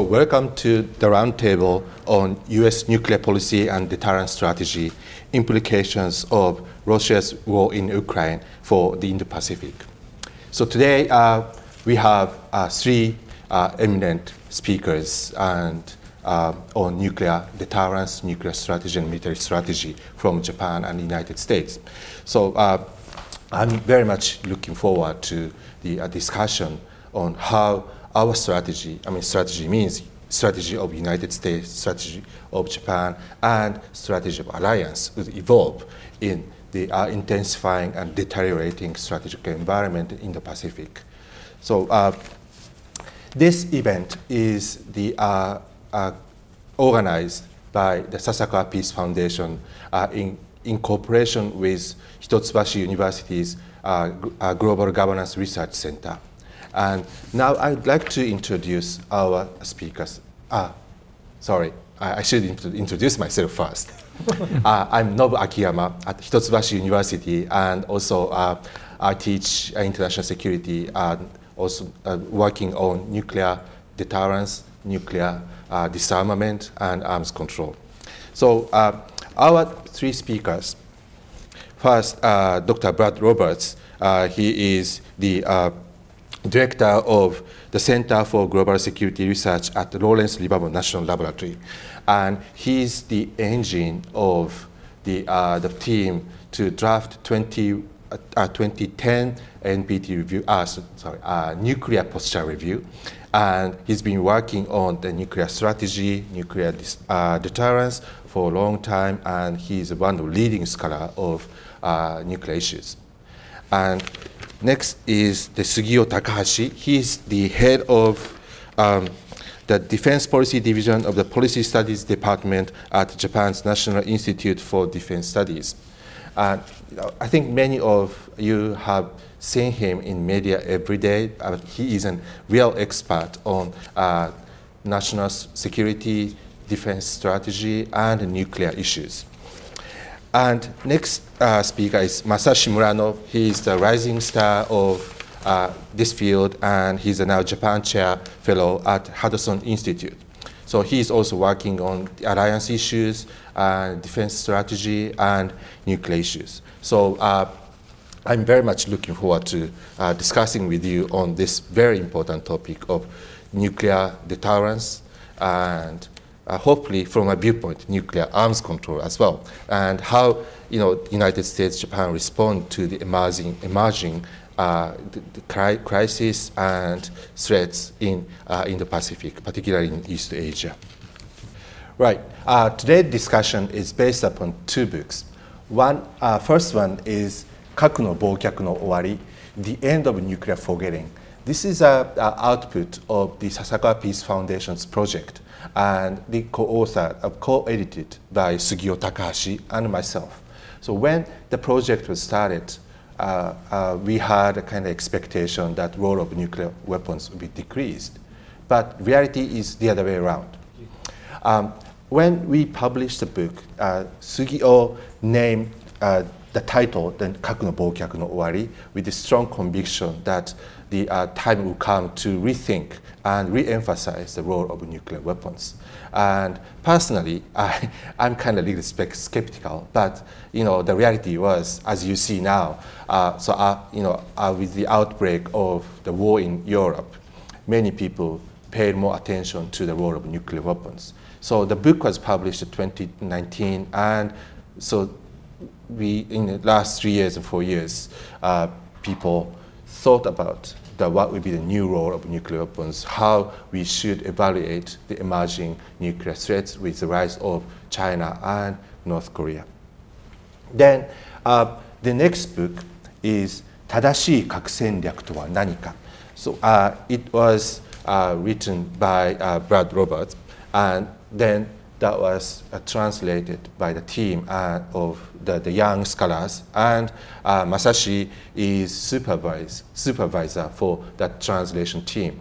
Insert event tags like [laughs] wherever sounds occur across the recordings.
So welcome to the roundtable on U.S. nuclear policy and deterrence strategy, implications of Russia's war in Ukraine for the Indo-Pacific. So today uh, we have uh, three uh, eminent speakers and uh, on nuclear deterrence, nuclear strategy, and military strategy from Japan and the United States. So uh, I'm very much looking forward to the uh, discussion on how our strategy, I mean, strategy means strategy of United States, strategy of Japan, and strategy of alliance will evolve in the uh, intensifying and deteriorating strategic environment in the Pacific. So uh, this event is the uh, uh organized by the Sasakawa Peace Foundation uh, in, in cooperation with Hitotsubashi University's uh, Global Governance Research Center. And now I'd like to introduce our speakers. Ah, sorry, I, should introduce myself first. [laughs] uh, I'm Nobu Akiyama at Hitotsubashi University, and also uh, I teach international security and also uh, working on nuclear deterrence, nuclear uh, disarmament, and arms control. So uh, our three speakers. First, uh, Dr. Brad Roberts. he is the director of the Center for Global Security Research at Lawrence Livermore National Laboratory. And he's the engine of the, uh, the team to draft 20, uh, 2010 NPT review, uh, sorry, uh, nuclear posture review. And he's been working on the nuclear strategy, nuclear uh, deterrence for a long time, and he's one of the leading scholar of uh, nuclear issues. And Next is the Sugio Takahashi. He is the head of um, the Defense Policy Division of the Policy Studies Department at Japan's National Institute for Defense Studies. Uh, I think many of you have seen him in media every day. Uh, he is a real expert on uh, national security, defense strategy, and nuclear issues. And next uh, speaker is Masashi Murano. He is the rising star of uh, this field, and he's a now Japan Chair Fellow at Hudson Institute. So he's also working on alliance issues, uh, defense strategy, and nuclear issues. So uh, I'm very much looking forward to uh, discussing with you on this very important topic of nuclear deterrence and uh, hopefully from a viewpoint, nuclear arms control as well, and how you know the United States, Japan respond to the emerging emerging uh, the, the crisis and threats in uh, in the Pacific, particularly in East Asia. Right. Uh, today's discussion is based upon two books. One uh, first one is Kaku no Boukyaku no Owari, The End of Nuclear Forgetting. This is an output of the Sasakawa Peace Foundation's project and the co-author, uh, co-edited by Sugio Takahashi and myself. So when the project was started, uh, uh, we had a kind of expectation that role of nuclear weapons would be decreased, but reality is the other way around. Um, when we published the book, uh, Sugio named uh, the title, then Kaku no no Owari, with a strong conviction that the uh, time will come to rethink and re-emphasize the role of nuclear weapons. And personally, [laughs] I, I'm kind of a little skeptical, but you know, the reality was, as you see now, uh, so uh, you know, uh, with the outbreak of the war in Europe, many people paid more attention to the role of nuclear weapons. So the book was published in 2019, and so we, in the last three years and four years, uh, people thought about the, what would be the new role of nuclear weapons, how we should evaluate the emerging nuclear threats with the rise of China and North Korea. Then uh, the next book is 正しい核戦略とは何か. So uh, it was uh, written by uh, Brad Roberts, and then that was uh, translated by the team uh, of the, the, young scholars, and uh, Masashi is supervise, supervisor for that translation team.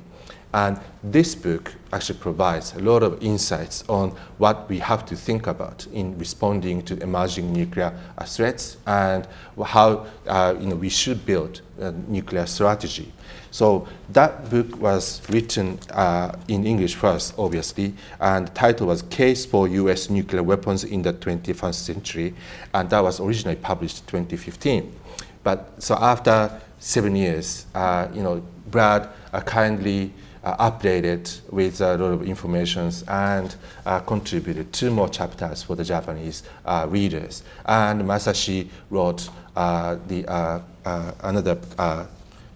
And this book actually provides a lot of insights on what we have to think about in responding to emerging nuclear threats and how uh, you know, we should build a nuclear strategy. So that book was written uh, in English first, obviously, and the title was Case for U.S. Nuclear Weapons in the 21st Century, and that was originally published in 2015. But so after seven years, uh, you know, Brad uh, kindly uh, updated with a lot of information and uh, contributed two more chapters for the Japanese uh, readers. And Masashi wrote uh, the, uh, uh, another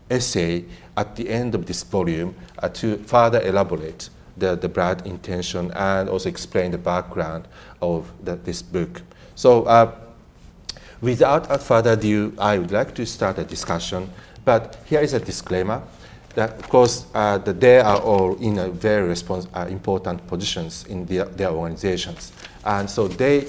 essay at the end of this volume to further elaborate the, the Brad intention and also explain the background of the, this book. So without further ado, I would like to start a discussion, but here is a disclaimer that of course uh, they are all in a very uh, important positions in their, their, organizations, and so they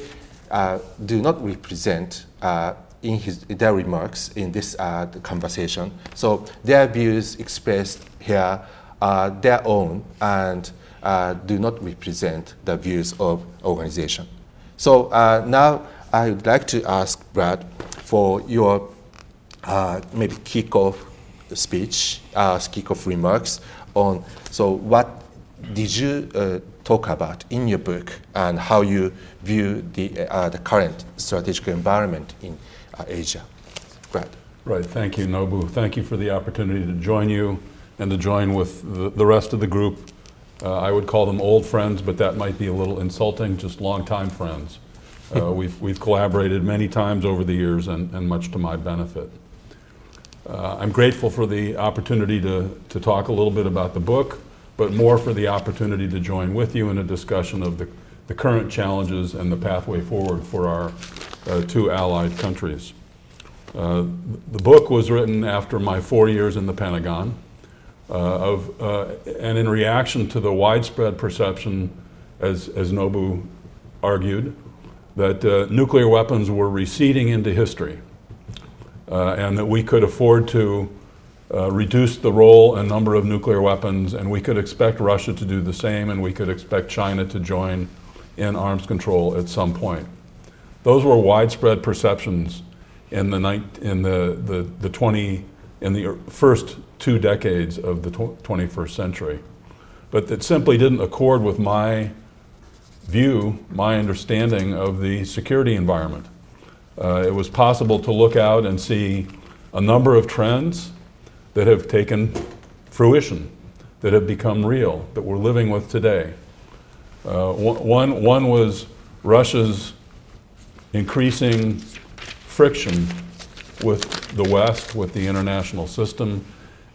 uh, do not represent uh, in his, their remarks in this uh, conversation. So their views expressed here are their own and uh, do not represent the views of organization. So now I would like to ask Brad for your maybe kickoff speech, a uh, kickoff remarks on so what did you uh, talk about in your book and how you view the, uh, the current strategic environment in uh, Asia? Brad. Right, thank you, Nobu. Thank you for the opportunity to join you and to join with the, the rest of the group. Uh, I would call them old friends, but that might be a little insulting, just longtime friends. Uh, [laughs] we've, we've collaborated many times over the years and, and much to my benefit. Uh, I'm grateful for the opportunity to, to talk a little bit about the book, but more for the opportunity to join with you in a discussion of the, the current challenges and the pathway forward for our uh, two allied countries. Uh, the book was written after my four years in the Pentagon, uh, of, uh, and in reaction to the widespread perception, as, as Nobu argued, that uh, nuclear weapons were receding into history and that we could afford to uh, reduce the role and number of nuclear weapons, and we could expect Russia to do the same, and we could expect China to join in arms control at some point. Those were widespread perceptions in the, in the, the, the 20, in the first two decades of the 21st century. But that simply didn't accord with my view, my understanding of the security environment. Uh, it was possible to look out and see a number of trends that have taken fruition, that have become real, that we're living with today. Uh, one, one was Russia's increasing friction with the West, with the international system,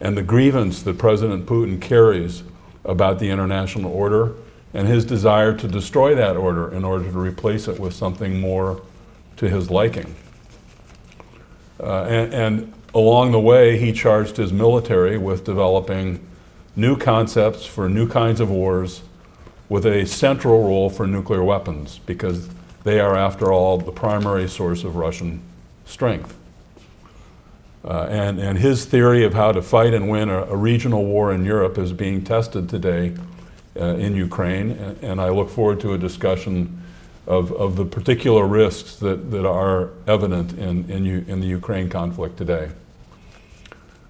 and the grievance that President Putin carries about the international order and his desire to destroy that order in order to replace it with something more to his liking. Uh, and, and along the way, he charged his military with developing new concepts for new kinds of wars with a central role for nuclear weapons because they are, after all, the primary source of Russian strength. Uh, and, and his theory of how to fight and win a, a regional war in Europe is being tested today uh, in Ukraine, and, and, I look forward to a discussion of, of the particular risks that, that are evident in, in, U, in the Ukraine conflict today.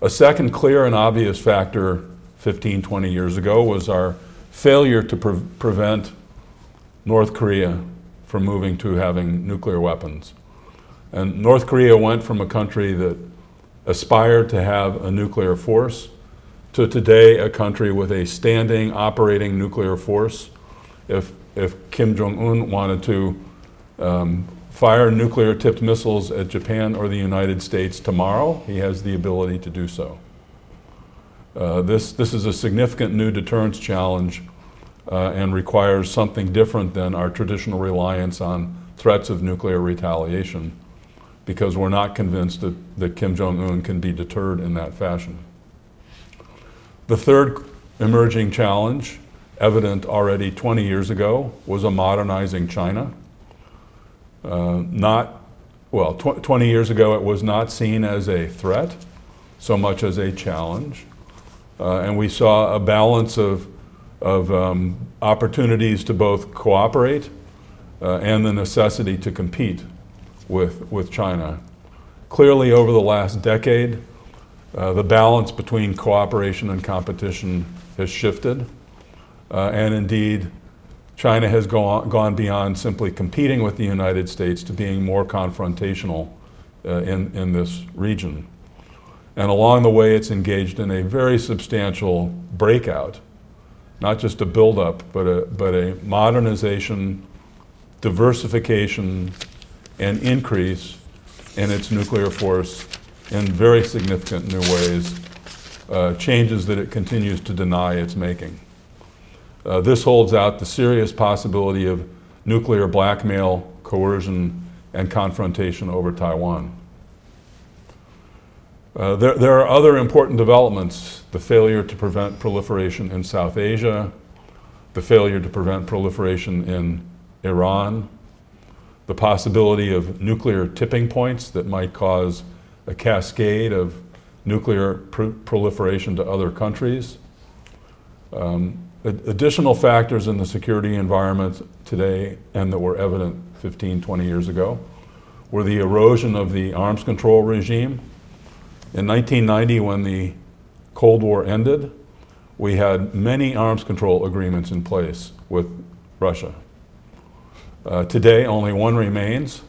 A second clear and obvious factor 15, 20 years ago was our failure to pre- prevent North Korea from moving to having nuclear weapons. And North Korea went from a country that aspired to have a nuclear force to today a country with a standing operating nuclear force. If if Kim Jong un wanted to um, fire nuclear tipped missiles at Japan or the United States tomorrow, he has the ability to do so. Uh, this, this is a significant new deterrence challenge uh, and requires something different than our traditional reliance on threats of nuclear retaliation because we're not convinced that, that Kim Jong un can be deterred in that fashion. The third emerging challenge evident already 20 years ago was a modernizing China. Uh, not, well, tw 20 years ago, it was not seen as a threat so much as a challenge. Uh, and we saw a balance of, of um, opportunities to both cooperate uh, and the necessity to compete with, with China. Clearly, over the last decade, Uh, the balance between cooperation and competition has shifted. Uh, and indeed, China has gone, gone beyond simply competing with the United States to being more confrontational uh, in, in this region. And along the way, it's engaged in a very substantial breakout, not just a buildup, but a, but a modernization, diversification, and increase in its nuclear force in very significant new ways, uh, changes that it continues to deny it's making. Uh, this holds out the serious possibility of nuclear blackmail, coercion, and confrontation over Taiwan. Uh, there, there are other important developments the failure to prevent proliferation in South Asia, the failure to prevent proliferation in Iran, the possibility of nuclear tipping points that might cause a cascade of nuclear pr proliferation to other countries. Um, additional factors in the security environment today and that were evident 15, 20 years ago were the erosion of the arms control regime. In 1990, when the Cold War ended, we had many arms control agreements in place with Russia. Uh, today, only one remains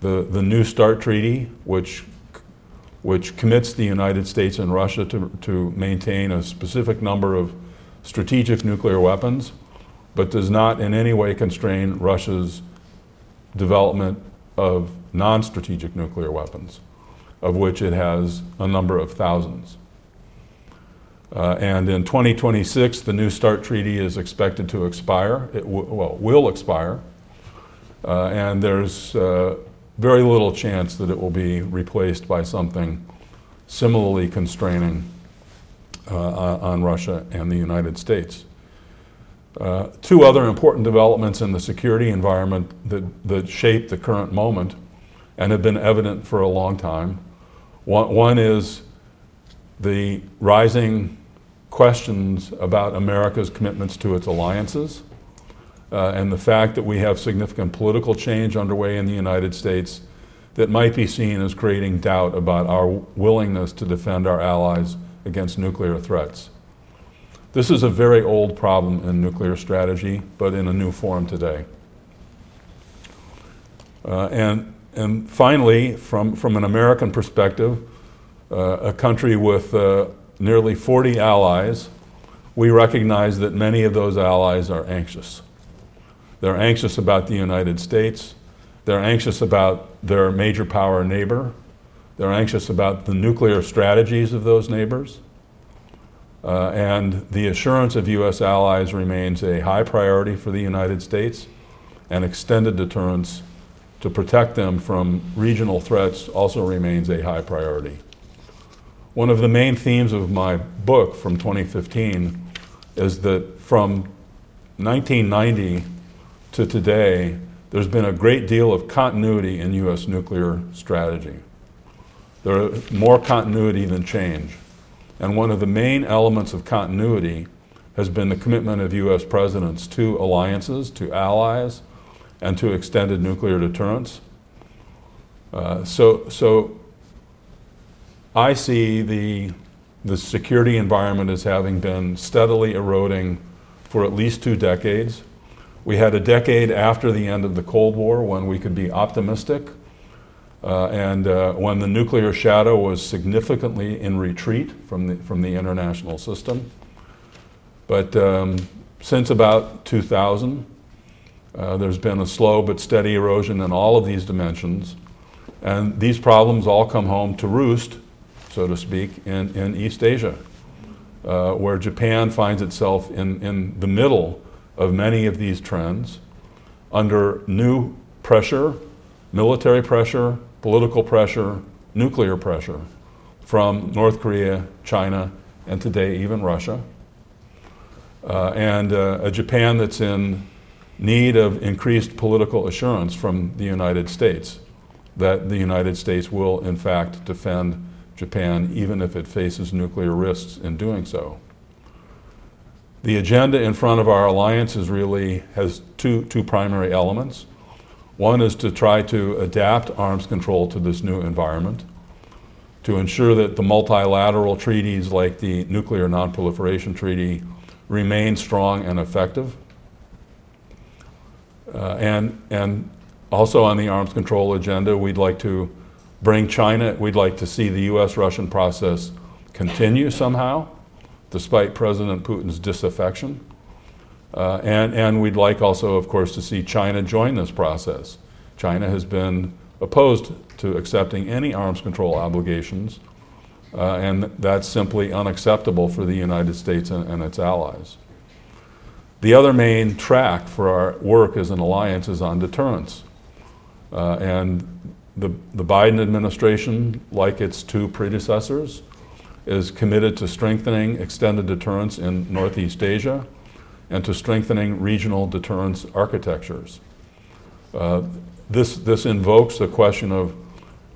the, the New START Treaty, which, which commits the United States and Russia to, to maintain a specific number of strategic nuclear weapons, but does not in any way constrain Russia's development of non strategic nuclear weapons, of which it has a number of thousands. Uh, and in 2026, the New START Treaty is expected to expire. It well, will expire. Uh, and there's uh, very little chance that it will be replaced by something similarly constraining on Russia and the United States. Uh, two other important developments in the security environment that, that shape the current moment and have been evident for a long time. One, one is the rising questions about America's commitments to its alliances uh, and the fact that we have significant political change underway in the United States that might be seen as creating doubt about our willingness to defend our allies against nuclear threats. This is a very old problem in nuclear strategy, but in a new form today. Uh, and, and finally, from, from an American perspective, uh, a country with uh, nearly 40 allies, we recognize that many of those allies are anxious. They're anxious about the United States. They're anxious about their major power neighbor. They're anxious about the nuclear strategies of those neighbors. Uh, and the assurance of U.S. allies remains a high priority for the United States, and extended deterrence to protect them from regional threats also remains a high priority. One of the main themes of my book from 2015 is that from 1990 to today, there's been a great deal of continuity in U.S. nuclear strategy. There is more continuity than change. And one of the main elements of continuity has been the commitment of U.S. presidents to alliances, to allies, and to extended nuclear deterrence. Uh, so, so I see the, the security environment as having been steadily eroding for at least two decades. We had a decade after the end of the Cold War when we could be optimistic uh, and uh, when the nuclear shadow was significantly in retreat from the, from the international system. But um, since about 2000, uh, there's been a slow but steady erosion in all of these dimensions. And these problems all come home to roost, so to speak, in, in East Asia, uh, where Japan finds itself in, in the middle of many of these trends under new pressure, military pressure, political pressure, nuclear pressure from North Korea, China, and today even Russia. Uh, and uh, a Japan that's in need of increased political assurance from the United States that the United States will, in fact, defend Japan even if it faces nuclear risks in doing so. The agenda in front of our alliance is really has two, two primary elements. One is to try to adapt arms control to this new environment. to ensure that the multilateral treaties like the Nuclear Nonproliferation Treaty remain strong and effective. Uh, and, and also on the arms control agenda, we'd like to bring China, we'd like to see the US Russian process continue somehow, despite President Putin's disaffection. Uh, and, and we'd like also, of course, to see China join this process. China has been opposed to accepting any arms control obligations, uh, and that's simply unacceptable for the United States and, and its allies. The other main track for our work as an alliance is on deterrence. Uh, and the, the Biden administration, like its two predecessors, is committed to strengthening extended deterrence in Northeast Asia and to strengthening regional deterrence architectures. Uh, this, this invokes the question of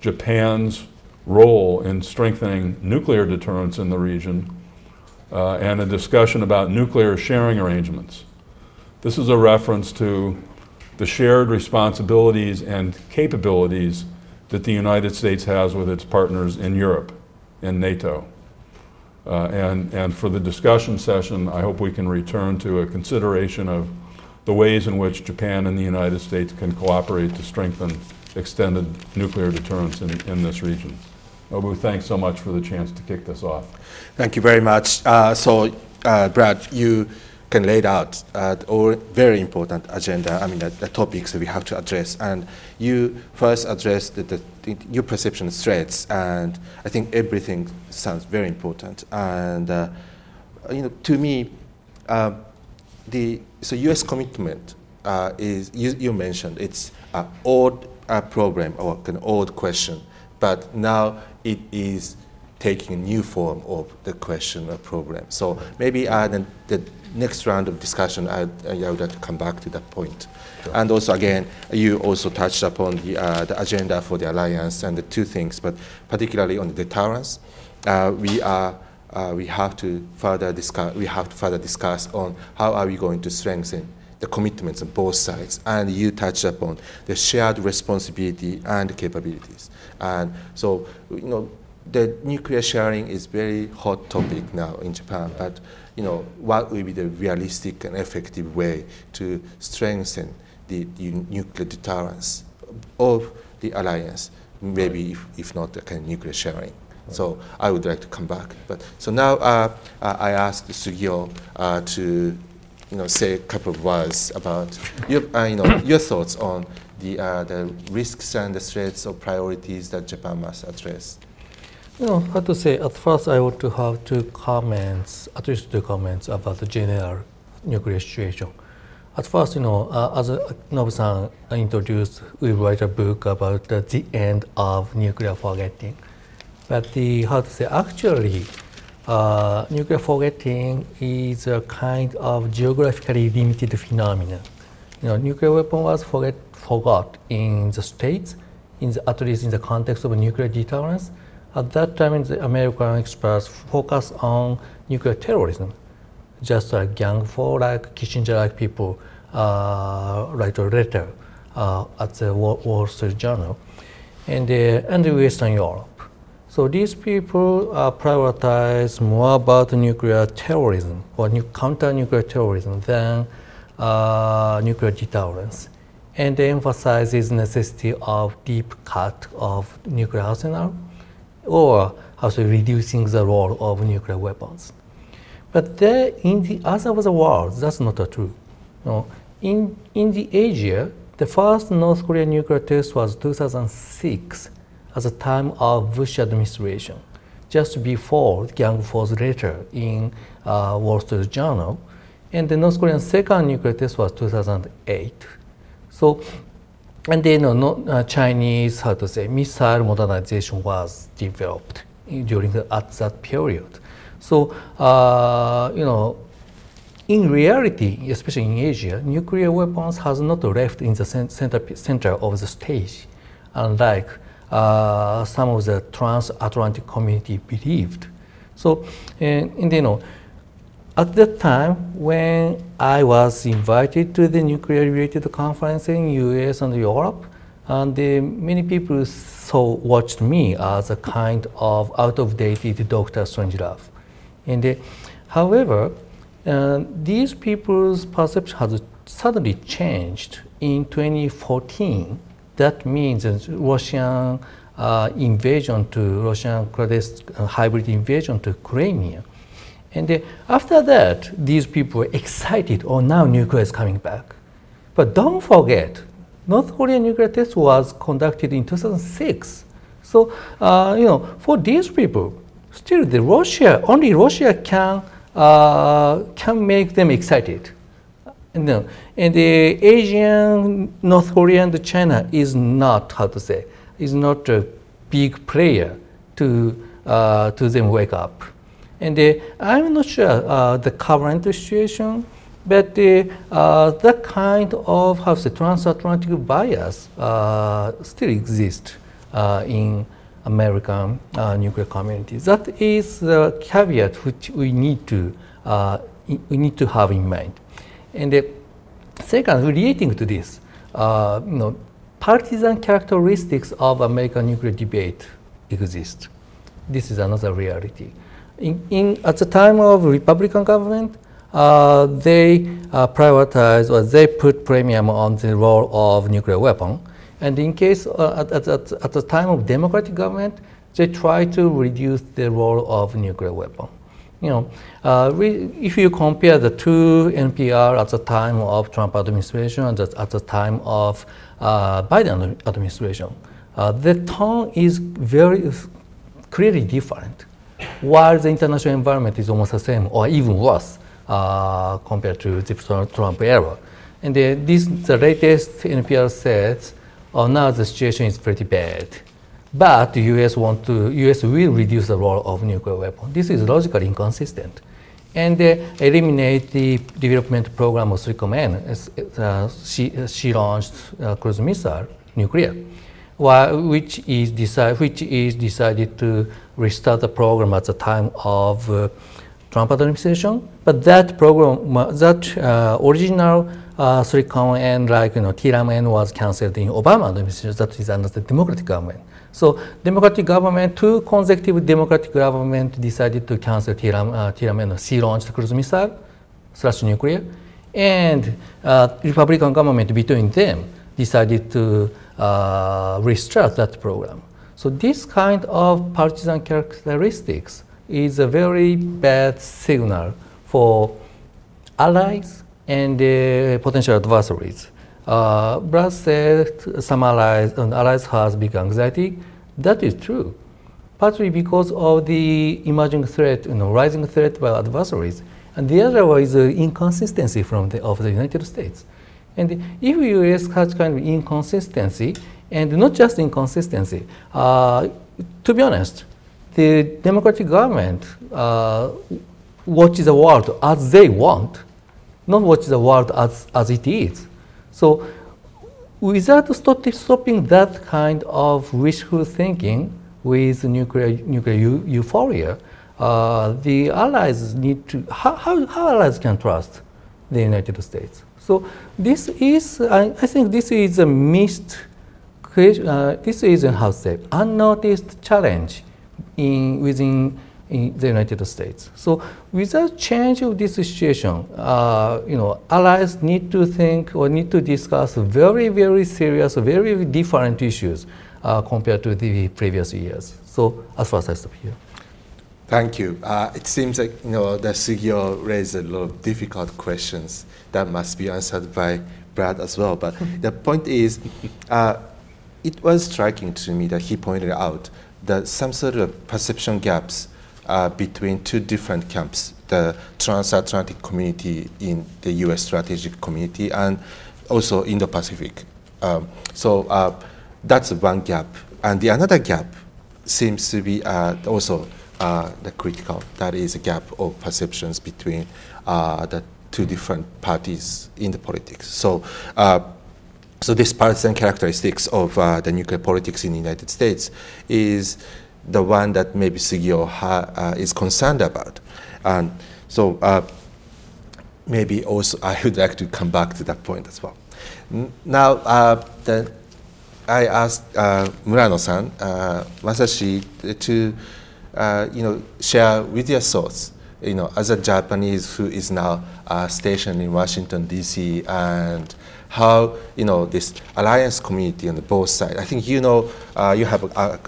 Japan's role in strengthening nuclear deterrence in the region uh, and a discussion about nuclear sharing arrangements. This is a reference to the shared responsibilities and capabilities that the United States has with its partners in Europe, in NATO. Uh, and, and for the discussion session, I hope we can return to a consideration of the ways in which Japan and the United States can cooperate to strengthen extended nuclear deterrence in, in this region. Nobu, thanks so much for the chance to kick this off. Thank you very much. Uh, so, uh, Brad, you can lay out uh, all very important agenda, I mean, the, the, topics that we have to address. And you first addressed the, the, your perception of threats, and I think everything sounds very important. And, uh, you know, to me, uh, the so U.S. commitment uh, is, you, you, mentioned, it's an old uh, problem or an old question, but now it is taking a new form of the question or problem. So maybe uh, the, the next round of discussion, I, I would like to come back to that point. Sure. And also, again, you also touched upon the, uh, the agenda for the alliance and the two things, but particularly on the deterrence. Uh, we are uh, we have to further discuss. We have to further discuss on how are we going to strengthen the commitments on both sides. And you touched upon the shared responsibility and capabilities. And so, you know, the nuclear sharing is very hot topic now in Japan, but you know, what will be the realistic and effective way to strengthen the, the nuclear deterrence of the alliance, maybe if, if not the kind of nuclear sharing. So I would like to come back. But so now uh, uh I asked Sugio uh, to, you know, say a couple of words about your, uh, you know, your thoughts on the, uh, the risks and the threats or priorities that Japan must address. You know, how to say, at first I want to have two comments, at least two comments about the general nuclear situation. At first, you know, uh, as Nobu-san introduced, we write a book about uh, the end of nuclear forgetting. But the, how to say, actually, uh, nuclear forgetting is a kind of geographically limited phenomenon. You know, nuclear weapon was forget, forgot in the States, in the, at least in the context of nuclear deterrence, at that time, the American experts focused on nuclear terrorism, just like Gang Four, like Kissinger-like people uh, write a letter uh, at the Wall Street Journal, and, uh, and Western Europe. So these people uh, prioritize more about nuclear terrorism or nu- counter-nuclear terrorism than uh, nuclear deterrence. And they emphasize the necessity of deep cut of nuclear arsenal or also reducing the role of nuclear weapons. But there, in the other of the world, that's not true. No. In, in the Asia, the first North Korean nuclear test was 2006 at the time of Bush administration, just before Gang Four's letter in uh, Wall Street Journal. And the North Korean second nuclear test was 2008. So and then no, uh, Chinese, how to say, missile modernization was developed during the, at that period. So, uh, you know, in reality, especially in Asia, nuclear weapons has not left in the center, center of the stage, unlike uh, some of the transatlantic community believed. So, and, and you know, at that time, when I was invited to the nuclear-related conference in US and Europe, And uh, many people saw, watched me as a kind of out of dated Dr. Strangelove. And uh, however, uh, these people's perception has suddenly changed in 2014. That means Russian uh, invasion to Russian uh, hybrid invasion to Crimea. And uh, after that, these people were excited, oh, now nuclear is coming back. But don't forget, North Korean nuclear test was conducted in 2006. So, uh, you know, for these people, still the Russia, only Russia can, uh, can make them excited. No. And the Asian, North Korea, and China is not, how to say, is not a big player to, uh, to them wake up. And uh, I'm not sure uh, the current situation but the, uh, that kind of how say, transatlantic bias uh, still exists uh, in American uh, nuclear community. That is the caveat which we need to uh, we need to have in mind. And uh, second, relating to this, you know, partisan characteristics of American nuclear debate exist. This is another reality. In, in, at the time of Republican government, uh, they uh, or they put premium on the role of nuclear weapon. And in case uh, at, at, at, the time of democratic government, they try to reduce the role of nuclear weapon. You know, uh, we, if you compare the two NPR at the time of Trump administration and at the time of uh, Biden administration, uh, the tone is very clearly different. While the international environment is almost the same or even worse, uh, compared to the Trump era. And the, this, the latest NPR says, oh, now the situation is pretty bad. But the US want to, US will reduce the role of nuclear weapon. This is logically inconsistent. And uh, eliminate the development program of SLCM-N. Uh, she, she launched uh, cruise missile, nuclear, which is, decide, which is decided to restart the program at the time of uh, Trump administration. But that program, that uh, original uh, SLCM-N, like you know, TLAM-N was cancelled in Obama administration. That is under the Democratic government. So Democratic government, two consecutive Democratic government decided to cancel TLAM, uh, TLAM-N, Sea-launched cruise missile slash nuclear, and uh, Republican government between them decided to uh, restart that program. So this kind of partisan characteristics is a very bad signal for allies and uh, potential adversaries. Uh, Brad said some allies, and allies has big anxiety. That is true, partly because of the emerging threat, you know, rising threat by adversaries, and the other one is the inconsistency from the, of the United States. And if U.S. has kind of inconsistency, and not just inconsistency, uh, to be honest, the democratic government uh, watches the world as they want, not watch the world as, as it is. So without stop, stopping that kind of wishful thinking with nuclear, nuclear euphoria, uh, the allies need to, how, how, how, allies can trust the United States? So this is, I, I think this is a missed, uh, this is how to say, unnoticed challenge in, within in the United States. So without change of this situation, uh, you know, allies need to think or need to discuss very, very serious, very different issues uh, compared to the previous years. So as far as I stop here. Thank you. Uh, it seems like you know that Sugio raised a lot of difficult questions that must be answered by Brad as well. But [laughs] the point is, uh, it was striking to me that he pointed out that some sort of perception gaps uh, between two different camps, the transatlantic community in the U.S. strategic community and also Indo-Pacific. Um, so uh, that's one gap. And the another gap seems to be uh, also uh, the critical, that is a gap of perceptions between uh, the two different parties in the politics. So uh, so this partisan characteristics of uh, the nuclear politics in the United States is the one that maybe Sugio uh, is concerned about. And so maybe also I would like to come back to that point as well. N now, uh, the I asked uh, Murano-san, uh, Masashi, to uh, you know share with your thoughts. You know, as a Japanese who is now uh, stationed in Washington D.C. and how you know this alliance community on both sides. I think you know uh, you have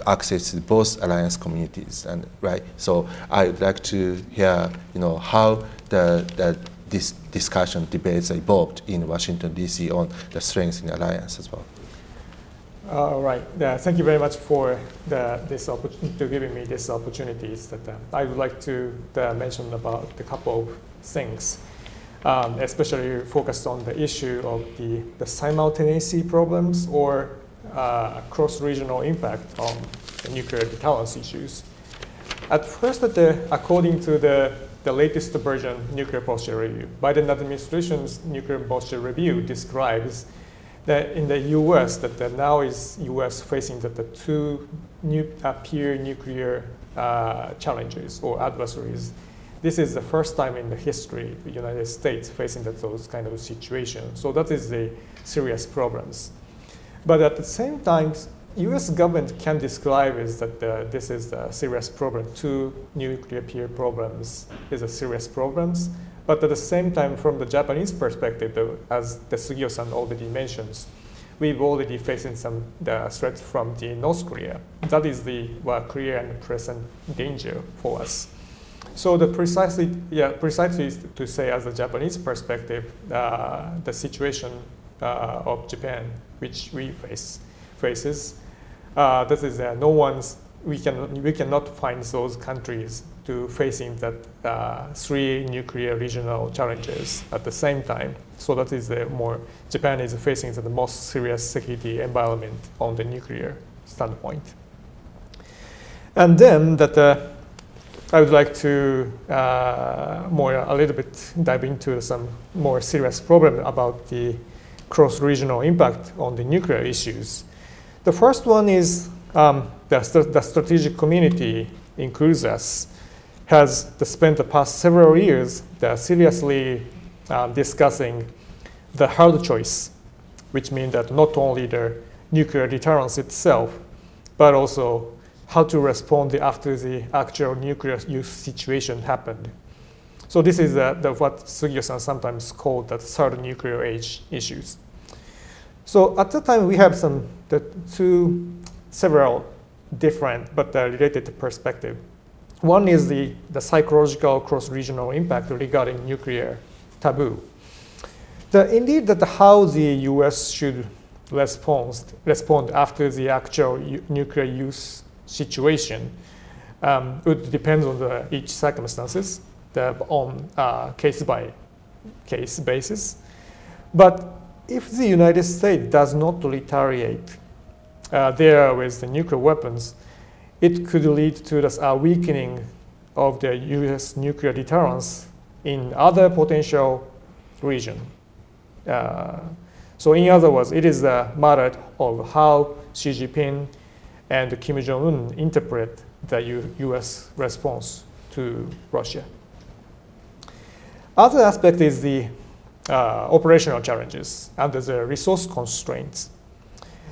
access to both alliance communities, and right. So I would like to hear you know how the, the this discussion debates evolved in Washington D.C. on the strengths in the alliance as well. All right. Thank you very much for the, this to giving me these opportunities. That uh, I would like to uh, mention about a couple of things, um, especially focused on the issue of the, the simultaneity problems or uh, cross-regional impact on the nuclear deterrence issues. At first, the, according to the, the latest version nuclear posture review, Biden administration's nuclear posture review describes that in the U.S. that now is U.S. facing that the two new, uh, peer nuclear uh, challenges or adversaries. This is the first time in the history the United States facing that those kind of situations. So that is the serious problems. But at the same time, U.S. government can describe is that this is a serious problem. Two nuclear peer problems is a serious problems. But at the same time, from the Japanese perspective, as the Sugio-san already mentions, we've already facing some the threats from the North Korea. That is the well, clear and present danger for us. So the precisely, yeah, precisely to say as a Japanese perspective, uh, the situation uh, of Japan, which we face, faces, uh, this is uh, no one's, we, can, we cannot find those countries to facing that uh, three nuclear regional challenges at the same time. So that is the more Japan is facing the most serious security environment on the nuclear standpoint. And then that uh, I would like to uh, more a little bit dive into some more serious problem about the cross-regional impact on the nuclear issues. The first one is um, the, the strategic community includes us has spent the past several years seriously um, discussing the hard choice, which means that not only the nuclear deterrence itself, but also how to respond after the actual nuclear use situation happened. So this is uh, the, what Sugio-san sometimes called the third nuclear age issues. So at the time, we have some the two several different but uh, related perspective. One is the, the psychological cross-regional impact regarding nuclear taboo. The, indeed, that how the U.S. should respond, respond after the actual nuclear use situation um, would depend on the, each circumstances the, on uh, case by case basis. But if the United States does not retaliate uh, there with the nuclear weapons, it could lead to a weakening of the U.S. nuclear deterrence in other potential region. Uh, so in other words, it is a matter of how Xi Jinping and Kim Jong-un interpret the U U.S. response to Russia. Other aspect is the uh, operational challenges and the resource constraints.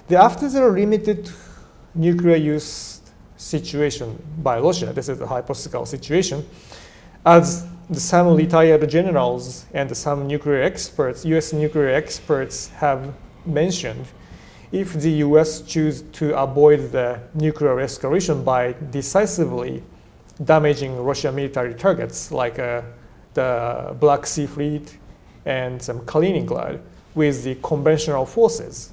The, after the limited nuclear use situation by Russia. This is a hypothetical situation. As some retired generals and some nuclear experts, US nuclear experts have mentioned, if the US choose to avoid the nuclear escalation by decisively damaging Russian military targets like uh, the Black Sea Fleet and some Kaliningrad with the conventional forces,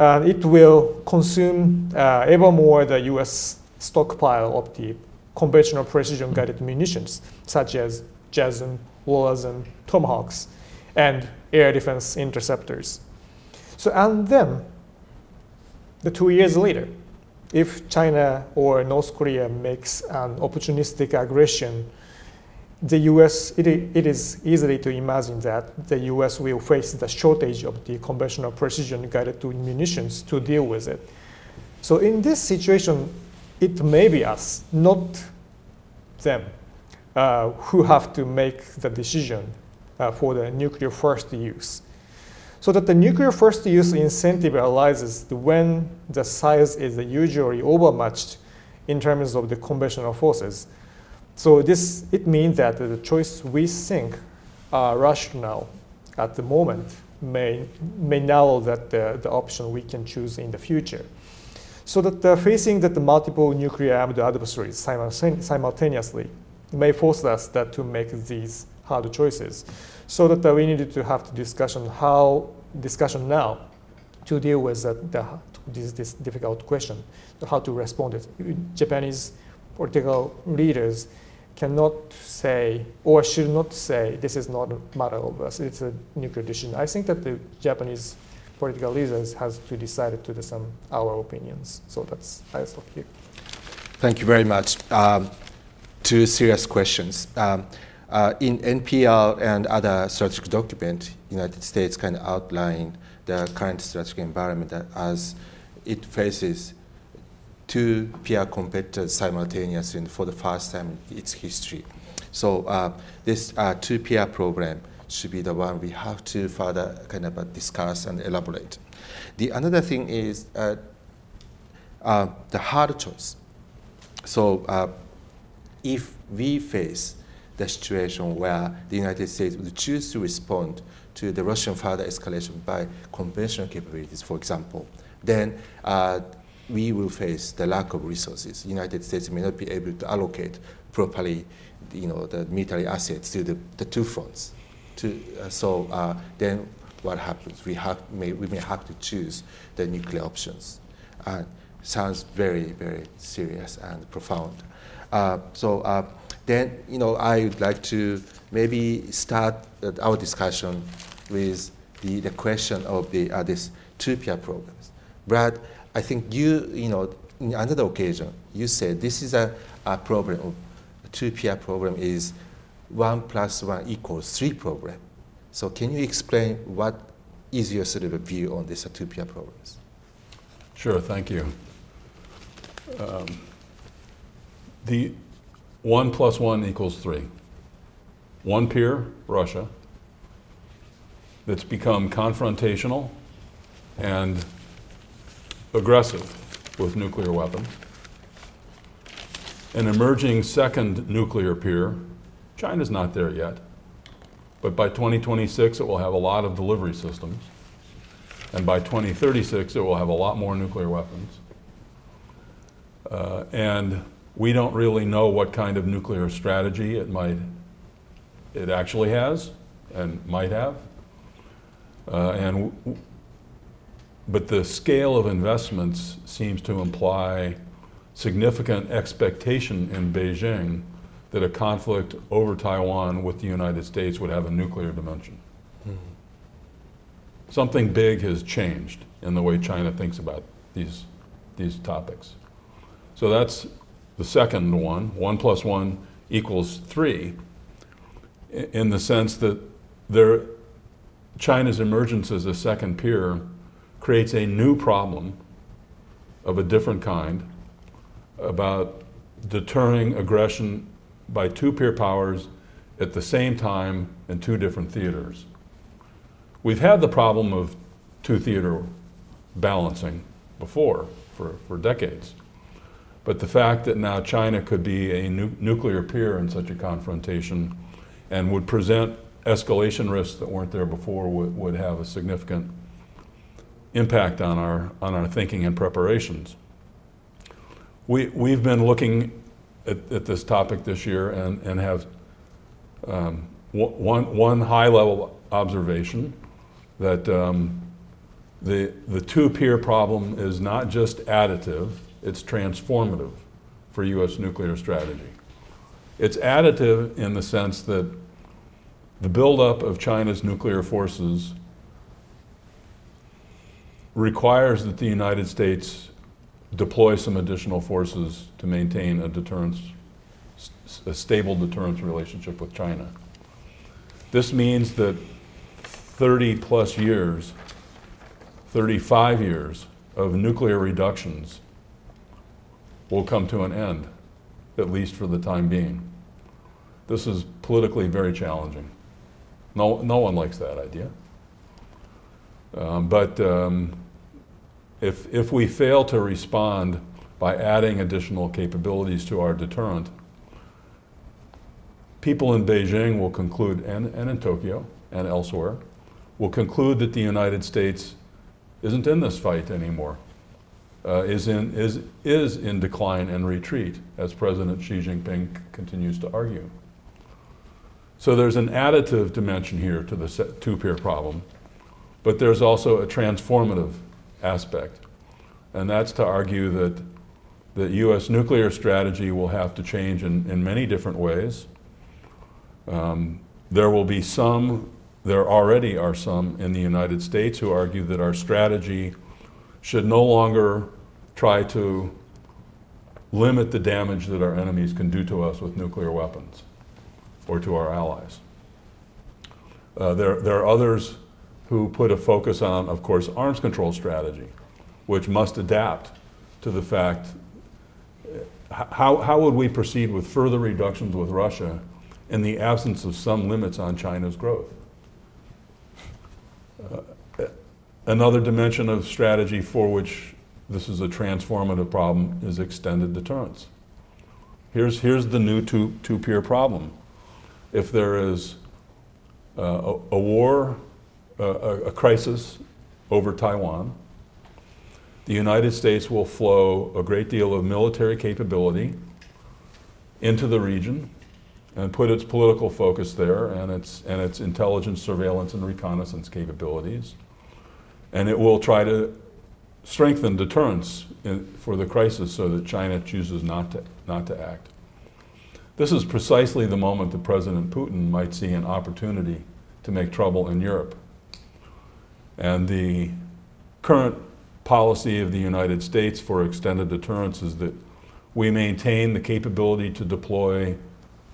uh, it will consume uh, ever more the US stockpile of the conventional precision guided munitions, such as JASSM, LRASM, Tomahawks, and air defense interceptors. So, and then, the two years later, if China or North Korea makes an opportunistic aggression the US, it, it is easily to imagine that the US will face the shortage of the conventional precision guided munitions to deal with it. So in this situation, it may be us, not them, uh, who have to make the decision uh, for the nuclear first use. So that the nuclear first use incentive arises when the size is usually overmatched in terms of the conventional forces. So this it means that the choice we think are rational at the moment may may narrow that the, the option we can choose in the future. So that uh, facing that the multiple nuclear armed adversaries simultaneously may force us that to make these hard choices. So that uh, we needed to have the discussion how discussion now to deal with the, this, this difficult question, how to respond it. Japanese political leaders cannot say or should not say this is not a matter of us, it's a nuclear decision. I think that the Japanese political leaders has to decide to the some our opinions. So that's I stop here. Thank you very much. Um, two serious questions. Um, uh, in NPR and other strategic document, United States kind of outline the current strategic environment as it faces two peer competitors simultaneously for the first time in its history. So uh, this uh, two peer program should be the one we have to further kind of uh, discuss and elaborate. The another thing is uh, uh, the hard choice. So uh, if we face the situation where the United States would choose to respond to the Russian further escalation by conventional capabilities, for example, then we will face the lack of resources. The United States may not be able to allocate properly, you know, the military assets to the, the two fronts. To, uh, so uh, then what happens? We, have, may, we may have to choose the nuclear options. Uh, sounds very, very serious and profound. Uh, so uh, then, you know, I would like to maybe start our discussion with the, the question of the, uh, this two-peer programs. Brad, I think you, you know, in another occasion, you said this is a, a program of two-peer problem is one plus one equals three problem. So can you explain what is your sort of view on this two-peer programs? Sure, thank you. Um, the 1 plus 1 equals 3. One peer, Russia, that's become confrontational and aggressive with nuclear weapons. An emerging second nuclear peer, China's not there yet, but by 2026 it will have a lot of delivery systems. And by 2036 it will have a lot more nuclear weapons. Uh, and we don't really know what kind of nuclear strategy it might, it actually has and might have. Uh, and but the scale of investments seems to imply significant expectation in Beijing that a conflict over Taiwan with the United States would have a nuclear dimension. Mm-hmm. Something big has changed in the way China thinks about these, these topics. So that's the second one, one plus one equals three, in the sense that there, China's emergence as a second peer creates a new problem of a different kind about deterring aggression by two peer powers at the same time in two different theaters. We've had the problem of two theater balancing before for, for decades. But the fact that now China could be a nu- nuclear peer in such a confrontation and would present escalation risks that weren't there before would, would have a significant impact on our, on our thinking and preparations. We, we've been looking at, at this topic this year and, and have um, one, one high level observation that um, the, the two peer problem is not just additive, it's transformative for U.S. nuclear strategy. It's additive in the sense that the buildup of China's nuclear forces requires that the United States deploy some additional forces to maintain a deterrence, a stable deterrence relationship with China. This means that 30 plus years, 35 years of nuclear reductions will come to an end, at least for the time being. This is politically very challenging. No, no one likes that idea. Um, but um, if, if we fail to respond by adding additional capabilities to our deterrent, people in Beijing will conclude, and, and in Tokyo and elsewhere, will conclude that the United States isn't in this fight anymore, uh, is, in, is, is in decline and retreat, as President Xi Jinping continues to argue. So there's an additive dimension here to the two peer problem, but there's also a transformative aspect. And that's to argue that the US nuclear strategy will have to change in, in many different ways. Um, there will be some, there already are some in the United States who argue that our strategy should no longer try to limit the damage that our enemies can do to us with nuclear weapons or to our allies. Uh, there, there are others who put a focus on, of course, arms control strategy, which must adapt to the fact how, how would we proceed with further reductions with Russia in the absence of some limits on China's growth? Uh, another dimension of strategy for which this is a transformative problem is extended deterrence. Here's, here's the new two, two-peer problem. If there is uh, a, a, war, a, a crisis over Taiwan, the United States will flow a great deal of military capability into the region and put its political focus there and its, and its intelligence, surveillance, and reconnaissance capabilities. And it will try to strengthen deterrence in, for the crisis so that China chooses not to, not to act. This is precisely the moment that President Putin might see an opportunity to make trouble in Europe. And the current policy of the United States for extended deterrence is that we maintain the capability to deploy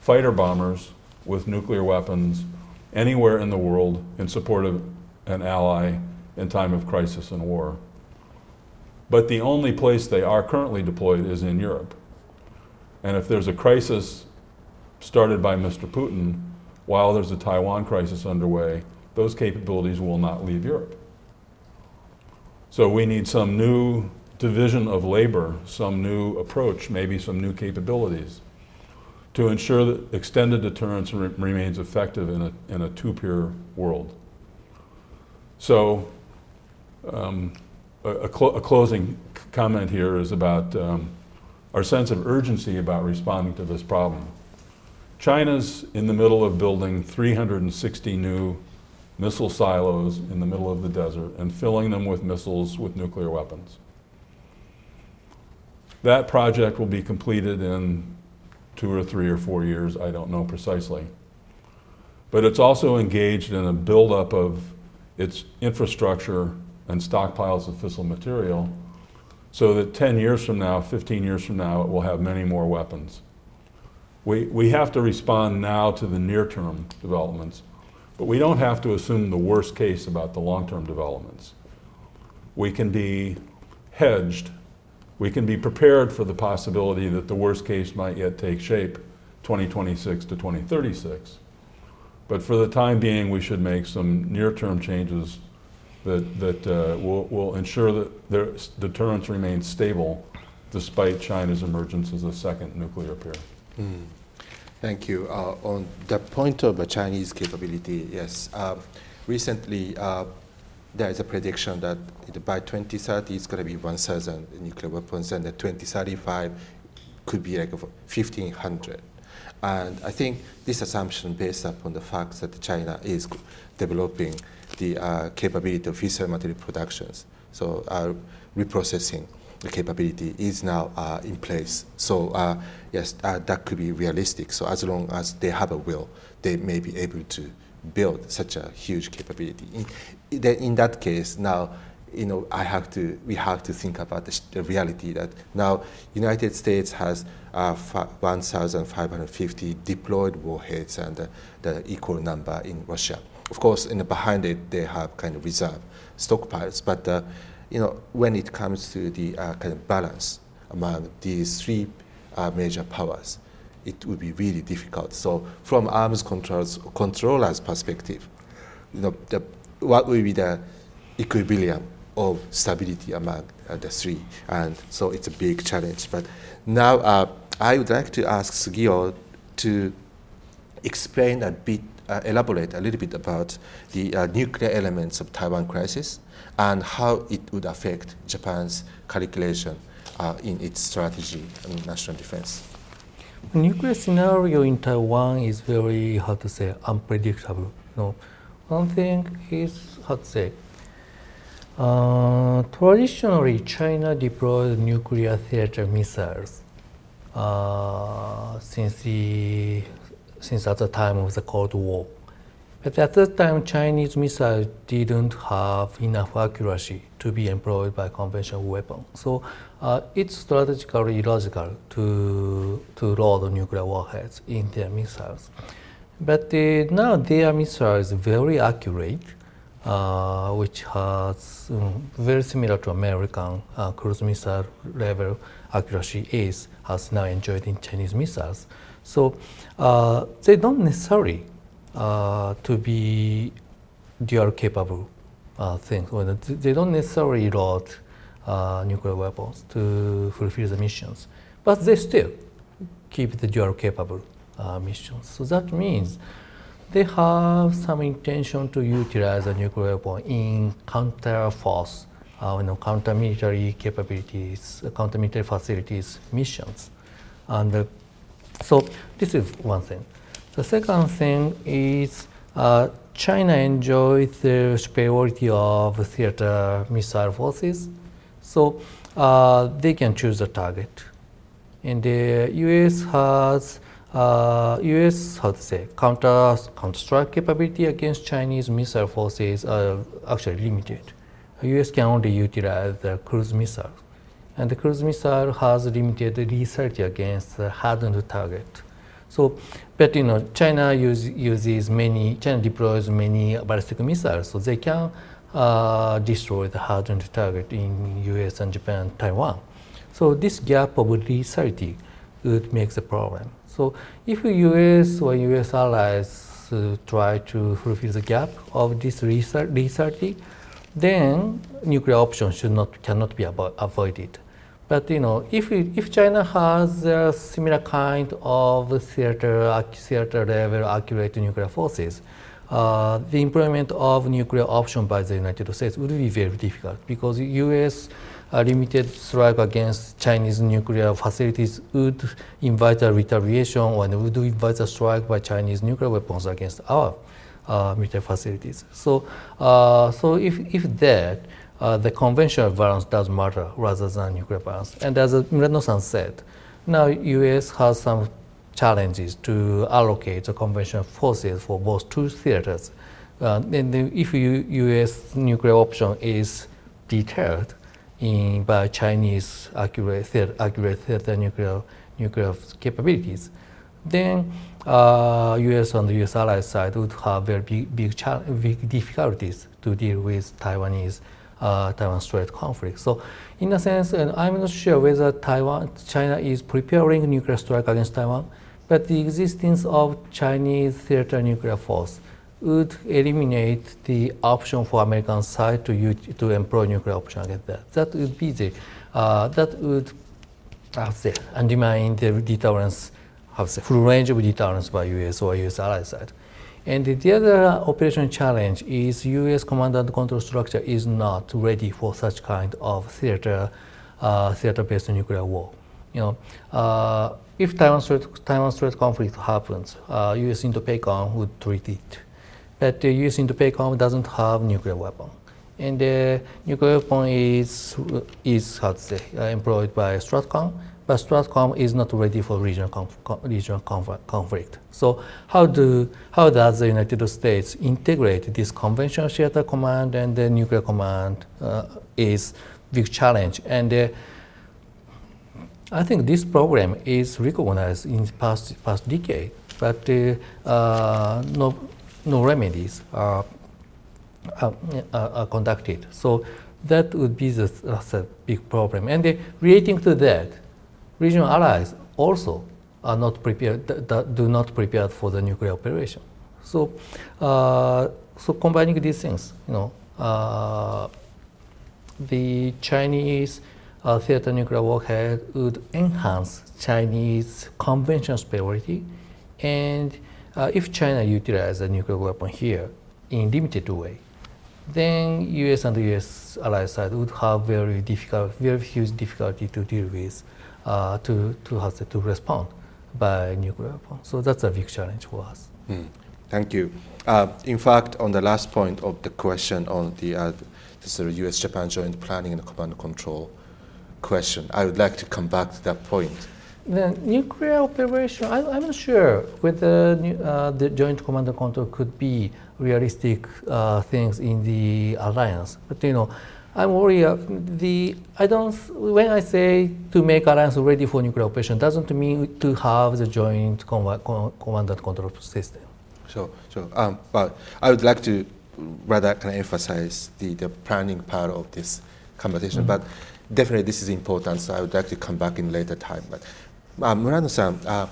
fighter bombers with nuclear weapons anywhere in the world in support of an ally in time of crisis and war. But the only place they are currently deployed is in Europe. And if there's a crisis started by Mr. Putin while there's a Taiwan crisis underway, those capabilities will not leave Europe. So we need some new division of labor, some new approach, maybe some new capabilities to ensure that extended deterrence re remains effective in a, in a two-peer world. So um, a, a, clo a, closing comment here is about um, our sense of urgency about responding to this problem. China's in the middle of building 360 new missile silos in the middle of the desert and filling them with missiles with nuclear weapons. That project will be completed in two or three or four years, I don't know precisely. But it's also engaged in a buildup of its infrastructure and stockpiles of fissile material so that 10 years from now, 15 years from now, it will have many more weapons. We, we have to respond now to the near term developments but we don't have to assume the worst case about the long-term developments. We can be hedged. We can be prepared for the possibility that the worst case might yet take shape 2026 to 2036. But for the time being, we should make some near-term changes that, that uh, will, will ensure that their deterrence remains stable despite China's emergence as a second nuclear pair. Mm. Thank you. Uh, on the point of a Chinese capability, yes. Um, recently, uh, there is a prediction that by 2030 it's going to be 1,000 nuclear weapons, and that 2035 could be like 1,500. And I think this assumption based upon the fact that China is developing the uh, capability of fissile material productions, so uh, reprocessing the capability is now uh, in place. So uh, yes, uh, that could be realistic. So as long as they have a will, they may be able to build such a huge capability. In, in that case, now you know, I have to, we have to think about the, the reality that now United States has uh, 1,550 deployed warheads and the equal number in Russia. Of course, in the behind it, they have kind of reserve stockpiles, but uh, you know, when it comes to the uh, kind of balance among these three uh, major powers, it would be really difficult. So from arms controls, controller's perspective, you know, the, what will be the equilibrium of stability among uh, the three. And so it's a big challenge. But now uh, I would like to ask Sugio to explain a bit, uh, elaborate a little bit about the uh, nuclear elements of Taiwan crisis and how it would affect Japan's calculation uh, in its strategy and national defense. Nuclear scenario in Taiwan is very, how to say, unpredictable. No, one thing is, how to say, uh, traditionally, China deployed nuclear theater missiles uh, since the since at the time of the Cold War. But at that time, Chinese missiles didn't have enough accuracy to be employed by conventional weapons. So uh, it's strategically illogical to, to load nuclear warheads in their missiles. But uh, now their missile is very accurate, uh, which has um, very similar to American uh, cruise missile level accuracy is has now enjoyed in Chinese missiles. So uh, they don't necessarily uh, to be dual capable uh, things. They don't necessarily load uh, nuclear weapons to fulfill the missions, but they still keep the dual capable uh, missions. So that means they have some intention to utilize a nuclear weapon in counter force, uh, you know, counter military capabilities, counter military facilities missions. And uh, so this is one thing. The second thing is uh, China enjoys the superiority of theater missile forces, so uh, they can choose the target. And the U.S. has uh, U.S. how to say counter counter strike capability against Chinese missile forces are actually limited. U.S. can only utilize the cruise missile, and the cruise missile has limited lethality against hardened target. So, but you know, China use, uses many, China deploys many ballistic missiles, so they can uh, destroy the hardened target in US and Japan, Taiwan. So this gap of lethality would make the problem. So if US or US allies uh, try to fulfill the gap of this lethality, then nuclear option should not, cannot be avoided. But you know, if, if China has a similar kind of theater, theater level accurate nuclear forces, uh, the employment of nuclear option by the United States would be very difficult because U.S. Uh, limited strike against Chinese nuclear facilities would invite a retaliation or would invite a strike by Chinese nuclear weapons against our uh, military facilities. So, uh, so if, if that, uh, the conventional violence does matter rather than nuclear violence. And as Murano-san said, now U.S. has some challenges to allocate the conventional forces for both two theaters. Uh, and if U U.S. nuclear option is deterred in, by Chinese accurate theater, accurate theater nuclear nuclear capabilities, then uh, U.S. on the U.S. allied side would have very big, big, big difficulties to deal with Taiwanese uh, Taiwan Strait conflict. So, in a sense, and I'm not sure whether Taiwan, China is preparing nuclear strike against Taiwan, but the existence of Chinese theater nuclear force would eliminate the option for American side to use, to employ nuclear option against that. That would be the uh, that would say undermine the deterrence, have say full range of deterrence by U.S. or U.S. ally side. And the other operation challenge is U.S. command and control structure is not ready for such kind of theater, uh, theater-based nuclear war. You know, uh, if Taiwan Strait, Taiwan Strait conflict happens, uh, U.S. Indo-PACOM would treat it. But the U.S. Indo-PACOM doesn't have nuclear weapon. And the nuclear weapon is, is how to say, uh, employed by STRATCOM, but STRATCOM is not ready for regional, conf regional conf conflict. So how, do, how does the United States integrate this conventional theater command and the nuclear command uh, is big challenge. And uh, I think this problem is recognized in past, past decade, but uh, uh, no, no remedies are, are, are, conducted. So that would be the, the big problem. And relating to that, regional allies also are not prepared, do not prepare for the nuclear operation. So, uh, so combining these things, you know, uh, the Chinese uh, theater nuclear warhead would enhance Chinese conventional superiority, and uh, if China utilizes a nuclear weapon here in limited way, then U.S. and U.S. allied side would have very difficult, very huge difficulty to deal with, uh, to to have to respond by nuclear weapon. So that's a big challenge for us. Mm. Thank you. Uh, in fact, on the last point of the question on the uh, this U.S.-Japan joint planning and command and control question, I would like to come back to that point. The nuclear operation, I, am not sure whether uh, the joint command and control could be realistic uh, things in the alliance. But you know, I'm worried. Uh, the I don't. When I say to make alliance ready for nuclear operation, doesn't mean to have the joint command, command and control system. Sure, sure. Um, but I would like to rather kind of emphasize the, the planning part of this conversation. Mm-hmm. But definitely this is important, so I would like to come back in later time. But uh, Murano-san, uh,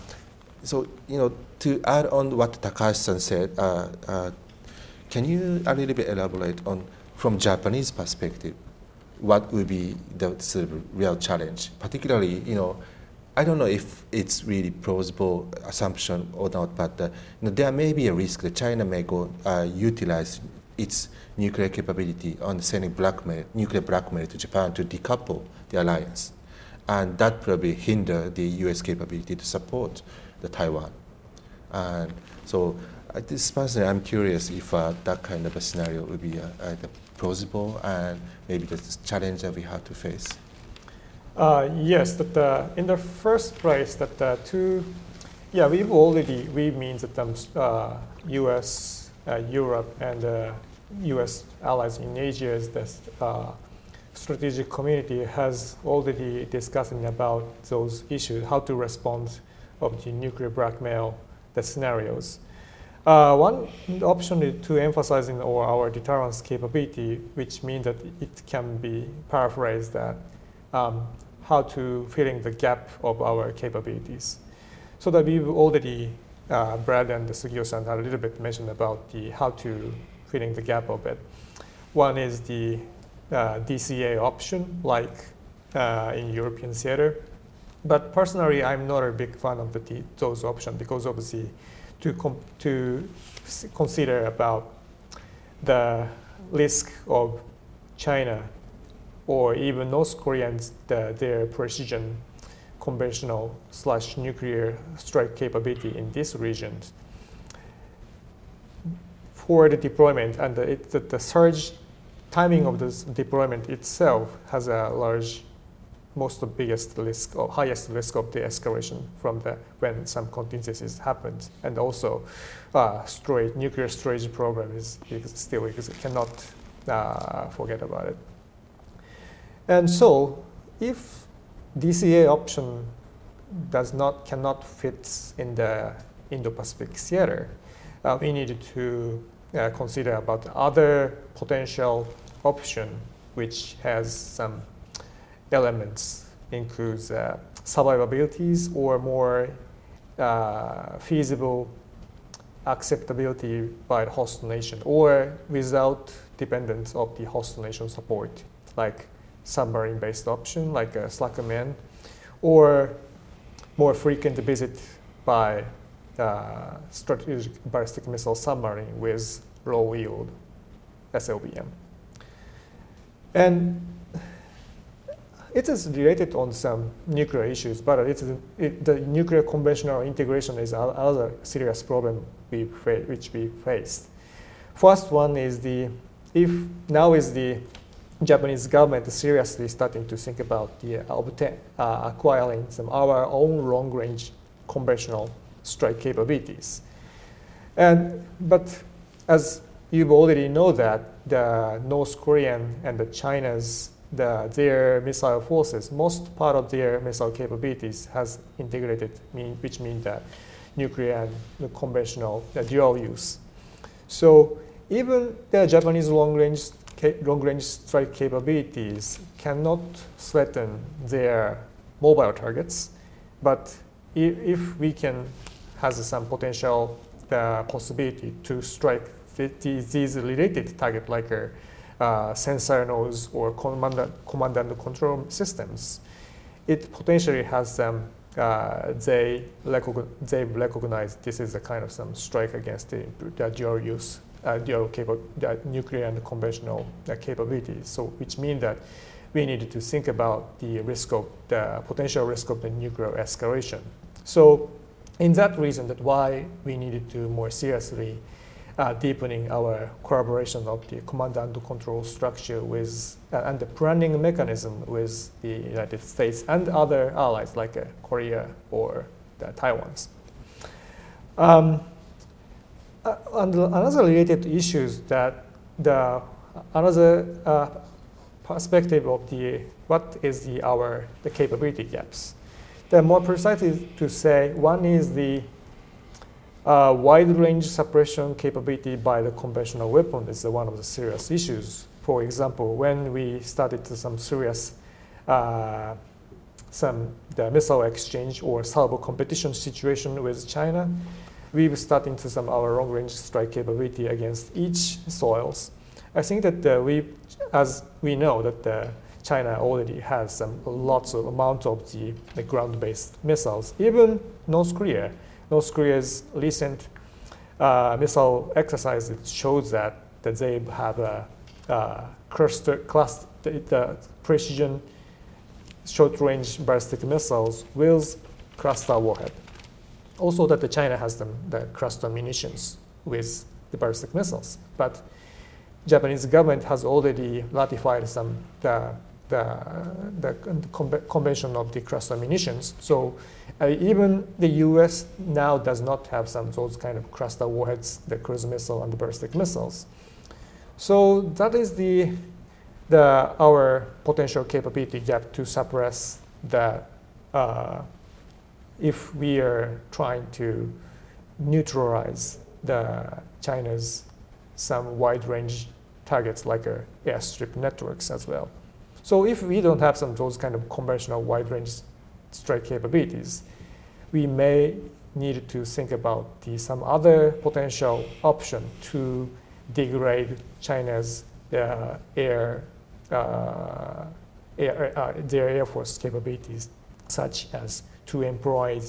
so you know, to add on what Takahashi-san said, uh, uh, can you a little bit elaborate on, from Japanese perspective, what would be the sort of real challenge, particularly, you know, I don't know if it's really plausible assumption or not, but uh, you know, there may be a risk that China may go uh, utilize its nuclear capability on sending blackmail, nuclear blackmail to Japan to decouple the alliance, and that probably hinder the U.S. capability to support the Taiwan. And so, uh, this personally, I'm curious if uh, that kind of a scenario would be uh, plausible and maybe the challenge that we have to face. Uh, yes, that uh, in the first place, that uh, two, yeah, we've already we means that um, uh, U.S., uh, Europe, and the U.S. Uh, allies in Asia is this strategic community has already discussing about those issues, how to respond of the nuclear blackmail, the scenarios. One option is to emphasize in our, deterrence capability, which means that it can be paraphrased that um, how to fill in the gap of our capabilities. So that we've already, uh, Brad and Sugio-san had a little bit mentioned about the how to fill in the gap of it. One is the uh, DCA option, like uh, in European theater. But personally, I'm not a big fan of the those options because obviously to, to consider about the risk of China or even North Koreans, the, their precision conventional slash nuclear strike capability in this region. For the deployment and the, it, the, the surge timing of this deployment itself has a large most the biggest risk or highest risk of the escalation from the when some contingencies happened. And also uh, storage, nuclear storage program is, is still because it cannot uh, forget about it. And so if DCA option does not, cannot fit in the Indo-Pacific theater, uh, we need to uh, consider about other potential option which has some elements, includes uh, survivabilities or more uh, feasible acceptability by the host nation or without dependence of the host nation support, like submarine-based option like a SLCM-N, or more frequent visit by uh, strategic ballistic missile submarine with low yield SLBM. And it is related on some nuclear issues, but it's, it, the nuclear conventional integration is another serious problem we which we face. First one is the, if now is the Japanese government seriously starting to think about the, uh, uh, acquiring some our own long-range conventional strike capabilities. And, but as you already know that the North Korean and the China's the, their missile forces, most part of their missile capabilities has integrated, mean, which means that nuclear and conventional the dual use. So even the Japanese long-range long-range strike capabilities cannot threaten their mobile targets, but if, if we can has some potential uh, possibility to strike these related target like uh, uh, sensor nodes or command, command and control systems, it potentially has them. Uh, they, they recognize this is a kind of some strike against the, the dual use, uh, dual capa- the nuclear and conventional uh, capabilities. So, which means that we needed to think about the risk of the potential risk of the nuclear escalation. So, in that reason, that why we needed to more seriously deepening our collaboration of the command and control structure with uh, and the planning mechanism with the United States and other allies like uh, Korea or the Taiwan's. Um, uh, and another related issues that the another uh, perspective of the what is the our the capability gaps. The more precisely to say, one is the uh, wide range suppression capability by the conventional weapon is one of the serious issues. For example, when we started some serious uh, some the missile exchange or salvo competition situation with China, we were starting to some our long range strike capability against each soils. I think that uh, we, as we know, that uh, China already has some lots of amount of the, the ground-based missiles. Even North Korea North Korea's recent uh, missile exercise shows that, that they have a, a cluster, cluster, the precision short-range ballistic missiles with cluster warhead. Also, that the China has them, the cluster munitions with the ballistic missiles, but Japanese government has already ratified some the the, the, convention of the cluster munitions. So uh, even the U.S. now does not have some those kind of cluster warheads, the cruise missile and the ballistic missiles. So that is the, the our potential capability gap to suppress the uh, if we are trying to neutralize the China's some wide range targets like uh, airstrip networks as well. So if we don't have some those kind of conventional wide range strike capabilities, we may need to think about the, some other potential option to degrade China's uh, air, uh, air uh, their air force capabilities, such as to employ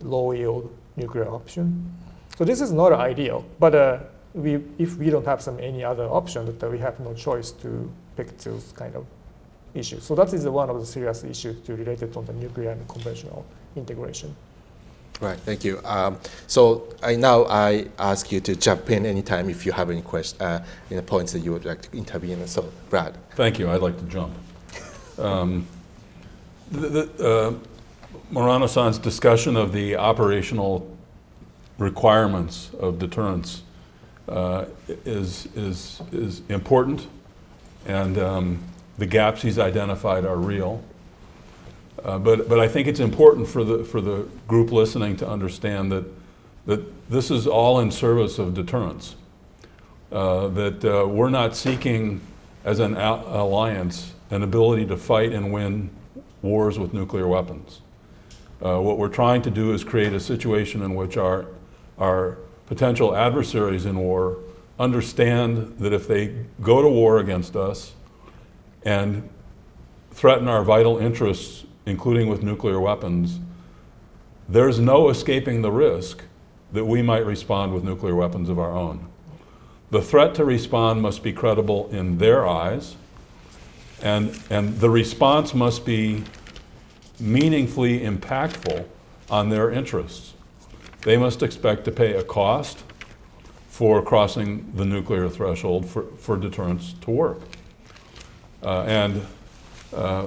low yield nuclear option. So this is not ideal, but uh, we, if we don't have some any other option, that we have no choice to pick those kind of issues. So that is one of the serious issues to related to the nuclear and conventional integration. Right, thank you. Um, so I now I ask you to jump in anytime if you have any questions, uh, any points that you would like to intervene. So, Brad. Thank you. I'd like to jump. Um, the, the, uh, Murano-san's discussion of the operational requirements of deterrence uh, is, is, is important, and um, the gaps he's identified are real. Uh, but, but I think it's important for the, for the group listening to understand that, that this is all in service of deterrence. Uh, that uh, we're not seeking, as an alliance, an ability to fight and win wars with nuclear weapons. Uh, what we're trying to do is create a situation in which our, our potential adversaries in war understand that if they go to war against us, and threaten our vital interests, including with nuclear weapons, there's no escaping the risk that we might respond with nuclear weapons of our own. The threat to respond must be credible in their eyes, and, and the response must be meaningfully impactful on their interests. They must expect to pay a cost for crossing the nuclear threshold for, for deterrence to work. Uh, and uh,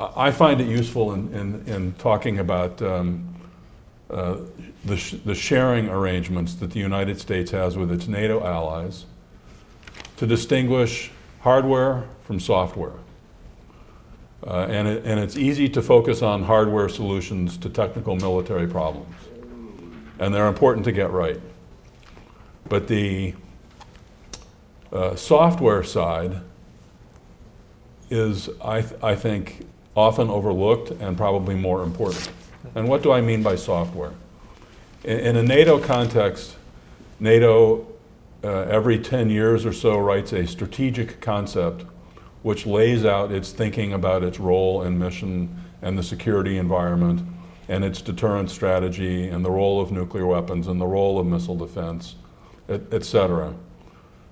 I find it useful in, in, in talking about um, uh, the, sh- the sharing arrangements that the United States has with its NATO allies to distinguish hardware from software. Uh, and, it, and it's easy to focus on hardware solutions to technical military problems. And they're important to get right. But the uh, software side is, I, th- I think, often overlooked and probably more important. And what do I mean by software? In, in a NATO context, NATO uh, every 10 years or so writes a strategic concept which lays out its thinking about its role and mission and the security environment and its deterrent strategy and the role of nuclear weapons and the role of missile defense, et, Et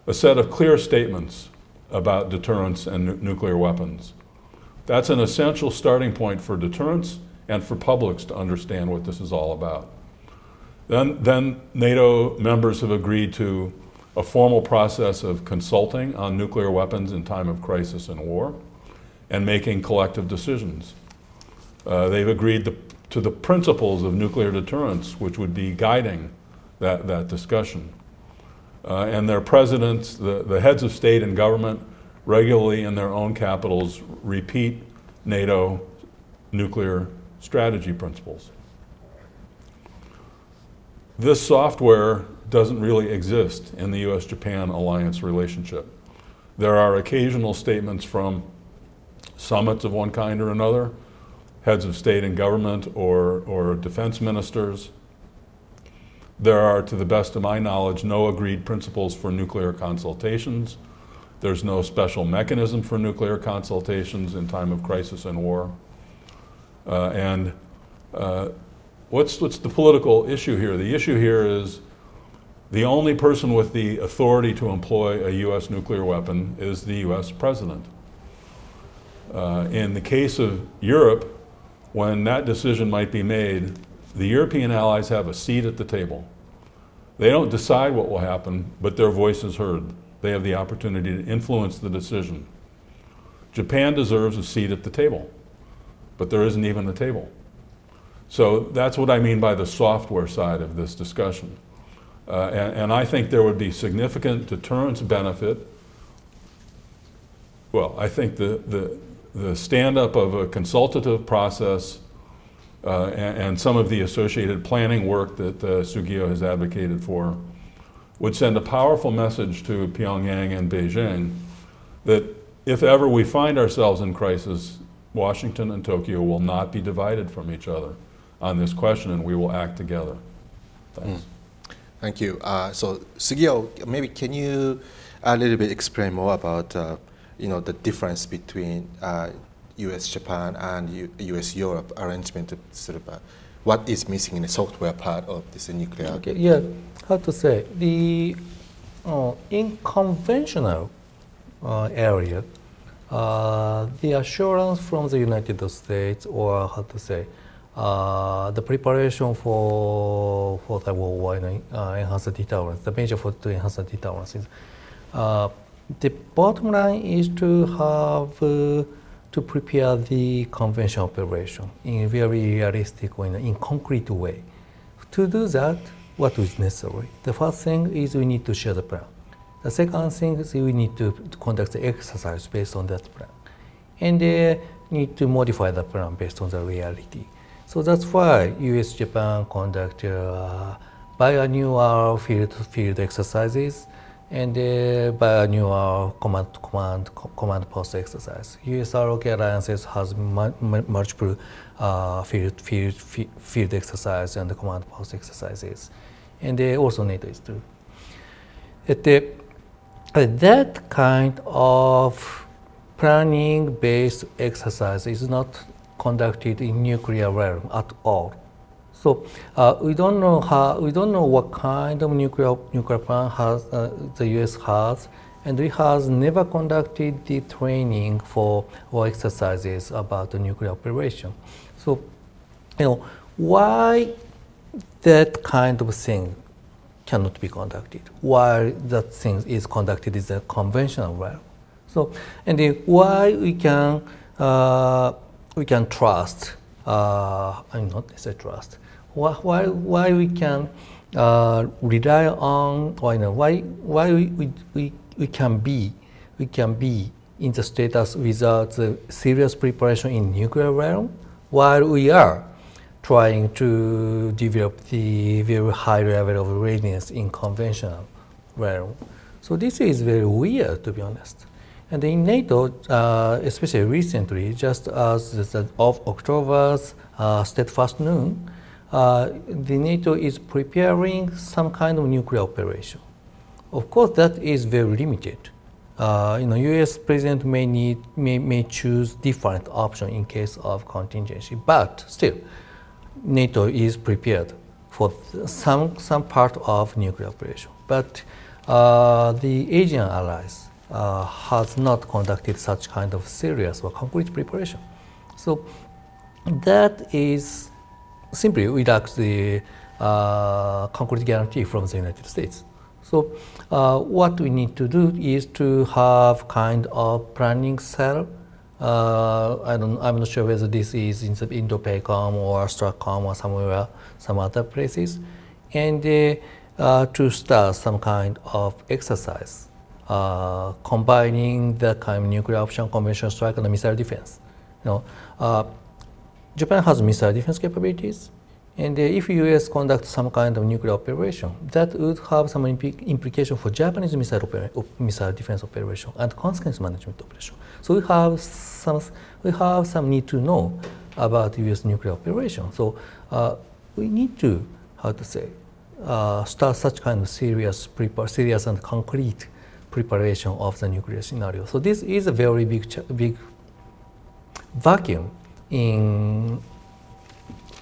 a set of clear statements about deterrence and nu- nuclear weapons. That's an essential starting point for deterrence and for publics to understand what this is all about. Then, then NATO members have agreed to a formal process of consulting on nuclear weapons in time of crisis and war and making collective decisions. Uh, they've agreed to, to the principles of nuclear deterrence, which would be guiding that, that discussion. Uh, and their presidents, the, the heads of state and government, regularly in their own capitals repeat NATO nuclear strategy principles. This software doesn't really exist in the US Japan alliance relationship. There are occasional statements from summits of one kind or another, heads of state and government or, or defense ministers. There are, to the best of my knowledge, no agreed principles for nuclear consultations. There's no special mechanism for nuclear consultations in time of crisis and war. Uh, and uh, what's, what's the political issue here? The issue here is the only person with the authority to employ a U.S. nuclear weapon is the U.S. president. Uh, in the case of Europe, when that decision might be made, the European allies have a seat at the table. They don't decide what will happen, but their voice is heard. They have the opportunity to influence the decision. Japan deserves a seat at the table, but there isn't even a table. So that's what I mean by the software side of this discussion. Uh, and, and, I think there would be significant deterrence benefit. Well, I think the, the, the stand up of a consultative process uh, and, and, some of the associated planning work that uh, Sugio has advocated for would send a powerful message to Pyongyang and Beijing that if ever we find ourselves in crisis, Washington and Tokyo will not be divided from each other on this question and we will act together. Thanks. Mm. Thank you. Uh, so, Sugio, maybe can you a little bit explain more about uh, you know the difference between uh, U.S. Japan and U- U.S. Europe arrangement, sort of uh, what is missing in the software part of this nuclear? Okay, yeah, how to say the uh, in conventional uh, area, the assurance from the United States or how to say uh, the preparation for for the war uh, enhanced deterrence, the measure for to enhance the deterrence is uh, the bottom line is to have uh, to prepare the conventional operation in a very realistic way, in concrete way. To do that, what is necessary? The first thing is we need to share the plan. The second thing is we need to conduct the exercise based on that plan, and uh, need to modify the plan based on the reality. So that's why U.S. Japan conduct uh, biannual field field exercises and uh, biannual command command command post exercise. U.S. ROK alliances has multiple uh, field, field field exercise and command post exercises, and they also NATO is too. At the, that kind of planning based exercise is not conducted in nuclear realm at all. So uh, we don't know how we don't know what kind of nuclear nuclear plant has uh, the U.S. has, and we has never conducted the training for or exercises about the nuclear operation. So, you know, why that kind of thing cannot be conducted Why that thing is conducted in the conventional way? So, and why we can uh, we can trust, uh, I'm not necessarily trust, why, why, why we can uh, rely on, or you know, why, why we, we, we, we can be, we can be in the status without the serious preparation in nuclear realm, while we are trying to develop the very high level of readiness in conventional realm. So this is very weird, to be honest. And in NATO, uh, especially recently, just as the, of October's uh, steadfast noon, uh, the NATO is preparing some kind of nuclear operation. Of course, that is very limited. Uh, you know, U.S. president may need may, may choose different option in case of contingency, but still, NATO is prepared for some some part of nuclear operation. But uh, the Asian allies uh, has not conducted such kind of serious or concrete preparation. So that is simply without the uh, concrete guarantee from the United States. So uh, what we need to do is to have kind of planning cell. Uh, I don't, I'm not sure whether this is in the Indo-PACOM or STRATCOM or somewhere, some other places, and uh, uh, to start some kind of exercise uh, combining the kind of nuclear option, conventional strike, and missile defense. You know, Japan has missile defense capabilities, and uh, if U.S. conducts some kind of nuclear operation, that would have some impl- implication for Japanese missile, opera- missile defense operation and consequence management operation. So we have some we have some need to know about U.S. nuclear operation. So uh, we need to how to say uh, start such kind of serious, prepare, serious and concrete preparation of the nuclear scenario. So this is a very big, big vacuum in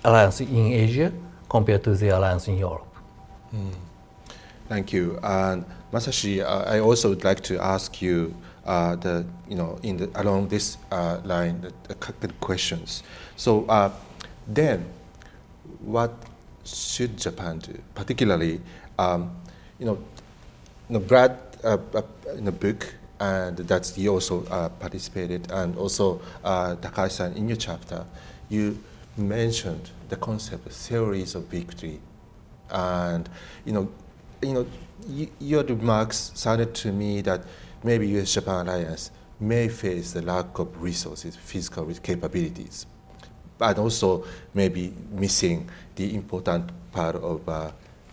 alliance in Asia compared to the alliance in Europe. Mm. Thank you. And Masashi, uh, I also would like to ask you uh, the, you know, in the, along this uh, line, the, the, questions. So uh, then, what should Japan do? Particularly, um, you know, you know, Brad in the book, and that you also uh, participated, and also uh, Takahashi-san in your chapter, you mentioned the concept of theories of victory, and you know, you know, your remarks sounded to me that maybe U.S.-Japan alliance may face the lack of resources, physical capabilities, but also maybe missing the important part of uh,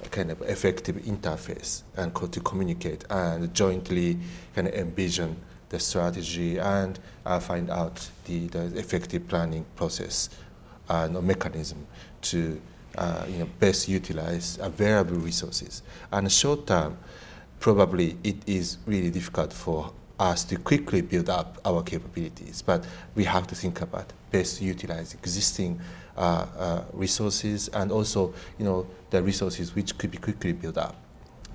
kind of effective interface and to communicate and jointly kind of envision the strategy and uh, find out the, the effective planning process and uh, mechanism to uh, you know, best utilize available resources. And short term, probably it is really difficult for us to quickly build up our capabilities, but we have to think about best utilize existing resources and also you know the resources which could be quickly built up.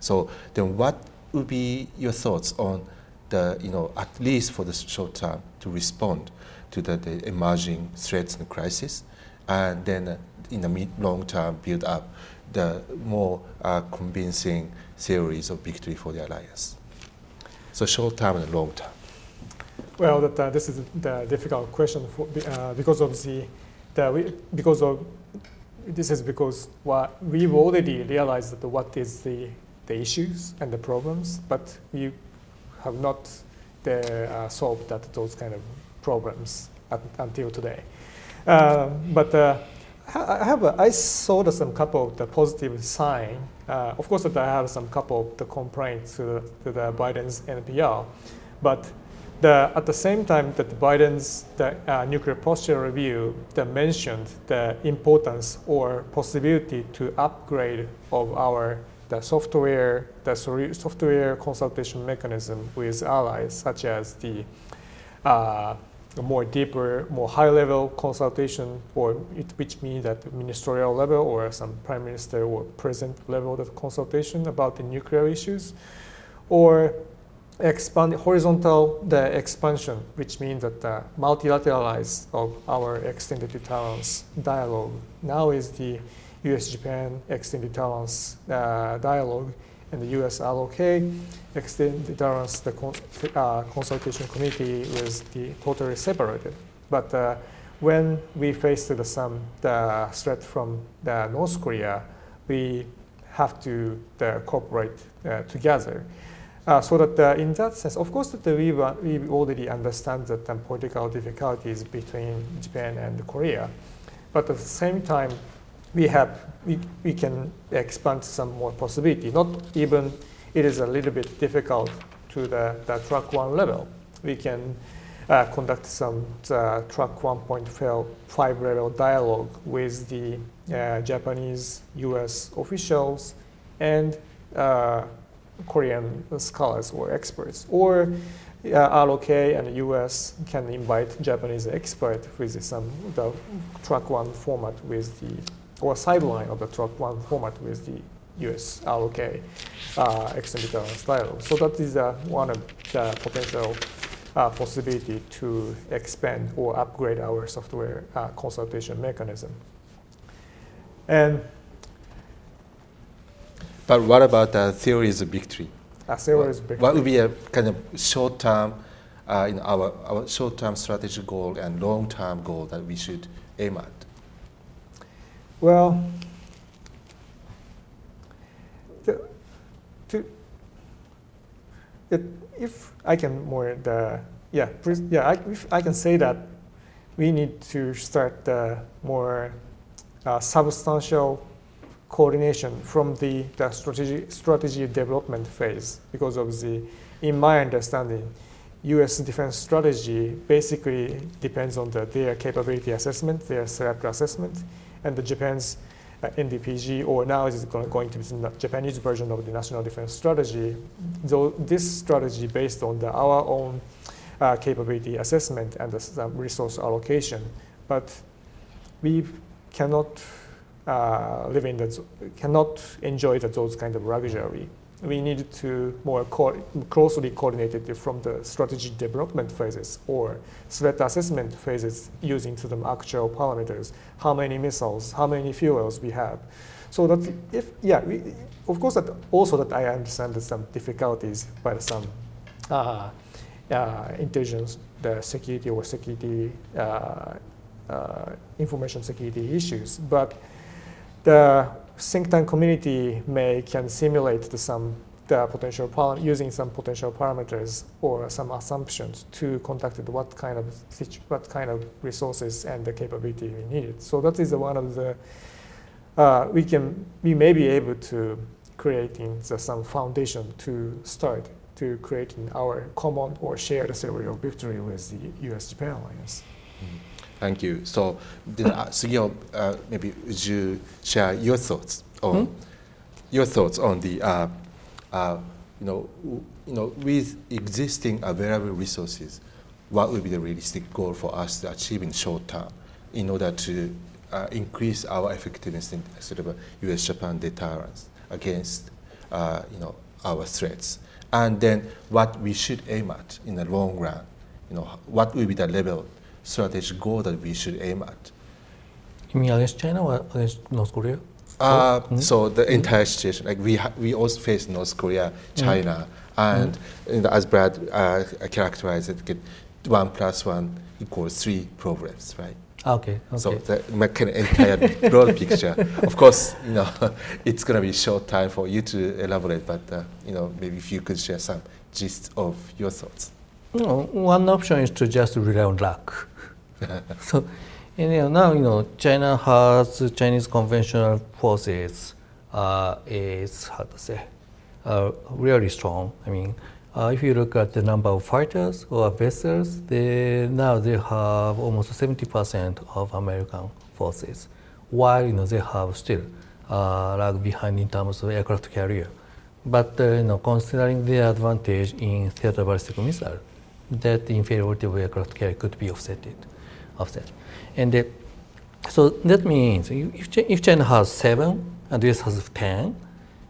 So then, what would be your thoughts on the you know at least for the short term to respond to the, the emerging threats and crisis, and then uh, in the mid long term build up the more uh, convincing theories of victory for the alliance. So short term and long term. Well, that, uh, this is the difficult question for, uh, because of the, the we, because of this is because what we've already realized that what is the the issues and the problems, but we have not the, uh, solved that those kind of problems at, until today. Uh, but uh, I have a, I saw some couple of the positive sign. Uh, of course, that I have some couple of the complaints to, to the Biden's NPR, but the, at the same time that Biden's the, uh, nuclear posture review that mentioned the importance or possibility to upgrade of our the software the software consultation mechanism with allies such as the uh, more deeper, more high level consultation, or it, which means that ministerial level or some prime minister or president level of consultation about the nuclear issues, or expand horizontal the expansion, which means that the multilateralize of our extended deterrence dialogue now is the U.S.-Japan extended deterrence uh, dialogue and the U.S. ROK extended deterrence the con uh, consultation committee was the totally separated. But uh, when we faced the, some the threat from the North Korea, we have to the, cooperate uh, together. Uh, so that uh, in that sense, of course, that we, we already understand that political difficulties between Japan and Korea, but at the same time, we have we, we can expand some more possibility. Not even it is a little bit difficult to the, the track one level. We can uh, conduct some uh, track 1.5 level dialogue with the uh, Japanese, U.S. officials and uh, Korean scholars or experts, or uh, ROK and the US can invite Japanese expert with some the track one format with the or sideline of the track one format with the US ROK uh, extended style. So that is uh, one of the potential uh, possibility to expand or upgrade our software uh, consultation mechanism. And But what about the theories of victory? uh, Sarah is big. Tree. What would be a kind of short-term, uh, in our, our short-term strategy goal and long-term goal that we should aim at? Well, the, to, it, if I can more the yeah yeah I, if I can say that we need to start the more uh, substantial coordination from the, the strategy strategy development phase because of the in my understanding U.S. defense strategy basically depends on the, their capability assessment, their threat assessment, and the Japan's uh, NDPG, or now is go- going to be the Japanese version of the national defense strategy. Though this strategy based on the, our own uh, capability assessment and the uh, resource allocation, but we cannot uh, live in the, cannot enjoy the, those kind of luxury. We need to more co- closely coordinate it from the strategy development phases or threat assessment phases using to the actual parameters, how many missiles, how many fuels we have. So that if, yeah, we, of course that also that I understand that some difficulties by some uh, uh, intelligence, the security or security, uh, uh, information security issues, but the think tank community may can simulate the some the potential using some potential parameters or some assumptions to conduct what kind of what kind of resources and the capability we needed. So that is one of the uh, we can we may be able to creating the, some foundation to start to creating our common or shared theory of victory with the U.S.-Japan alliance. Thank you. So, then, uh, Sugio, uh, maybe would you share your thoughts on your thoughts on the, uh, uh, you know, you know, with existing available resources, what would be the realistic goal for us to achieve in short term in order to uh, increase our effectiveness in sort of a U.S.-Japan deterrence against, uh, you know, our threats, and then what we should aim at in the long run. You know, what will be the level strategic goal that we should aim at? You mean against China or against North Korea? Uh, Mhm. So the entire situation, like we ha- we also face North Korea, China, and you know, as Brad uh, characterized it, get one plus one equals three problems, right? Ah, Okay. Okay. So the my kind of entire [laughs] broad picture. Of course, you know, [laughs] it's gonna be short time for you to elaborate, but uh, you know, maybe if you could share some gist of your thoughts. No, one option is to just rely on luck. [laughs] so, and, you know, now you know China has Chinese conventional forces uh, is how to say uh, really strong. I mean, uh, if you look at the number of fighters or vessels, they now they have almost 70% of American forces, while you know they have still uh, lag behind in terms of aircraft carrier. But uh, you know, considering the advantage in theater ballistic missile, that inferiority of aircraft carrier could be offset. Offset. And uh, so that means if, if China has seven and US has ten,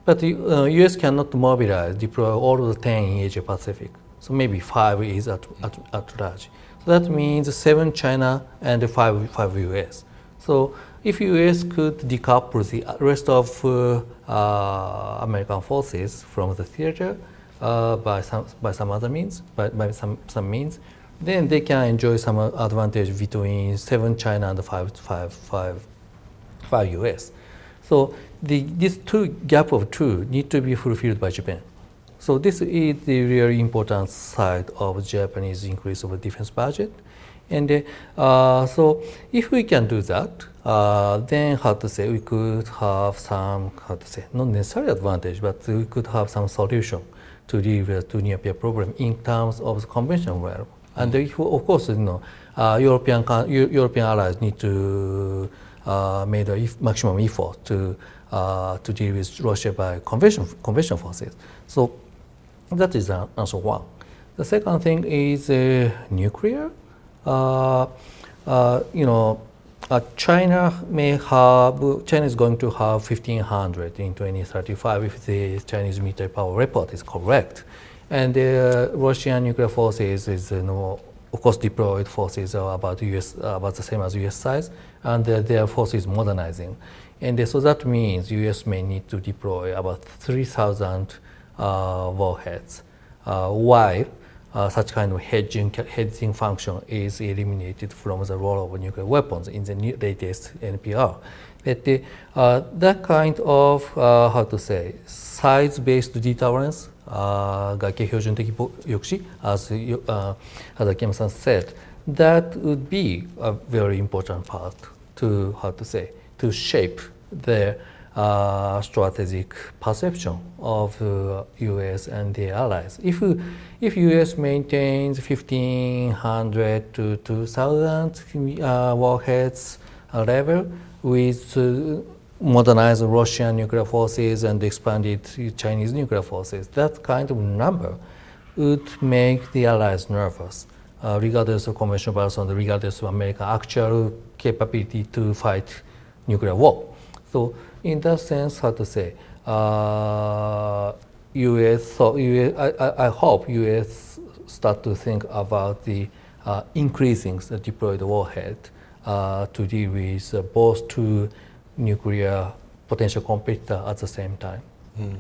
but the uh, US cannot mobilize, deploy all of the ten in Asia Pacific. So maybe five is at, at, at large. So that means seven China and five, five US. So if US could decouple the rest of uh, uh, American forces from the theater uh, by some by some other means, by, by some some means, then they can enjoy some advantage between seven China and five five five five US. So the this two gap of two need to be fulfilled by Japan. So this is the really important side of Japanese increase of defense budget. And uh, so if we can do that, uh, then how to say, we could have some, how to say, not necessarily advantage, but we could have some solution to the near peer problem in terms of the conventional realm. And if, of course, you know, uh, European, European allies need to uh, made a maximum effort to uh, to deal with Russia by conventional conventional forces. So that is answer one. The second thing is uh, nuclear. Uh, uh, you know, China may have, China is going to have 1500 in 2035 if the Chinese military power report is correct. And the uh, Russian nuclear forces is, you know, of course, deployed forces are about US, about the same as US size, and their, forces modernizing. And so that means US may need to deploy about 3,000 uh, warheads. Uh, while uh, such kind of hedging, hedging function is eliminated from the role of nuclear weapons in the latest NPR. But the, uh, that kind of, uh, how to say, size-based deterrence, Gake Hyojun Teki Yokshi, as san said, that would be a very important part to, how to say, to shape their uh, strategic perception of uh, U.S. and their allies. If if U.S. maintains 1,500 to 2,000 uh, warheads level with uh, uh, modernized Russian nuclear forces and expanded Chinese nuclear forces, that kind of number would make the allies nervous, uh, regardless of conventional battles regardless of America's actual capability to fight nuclear war. So in that sense, how to say, uh, U.S. So US, I, I, hope U.S. start to think about the uh, increasing the deployed warhead uh, to deal with both two nuclear potential competitor at the same time. Mm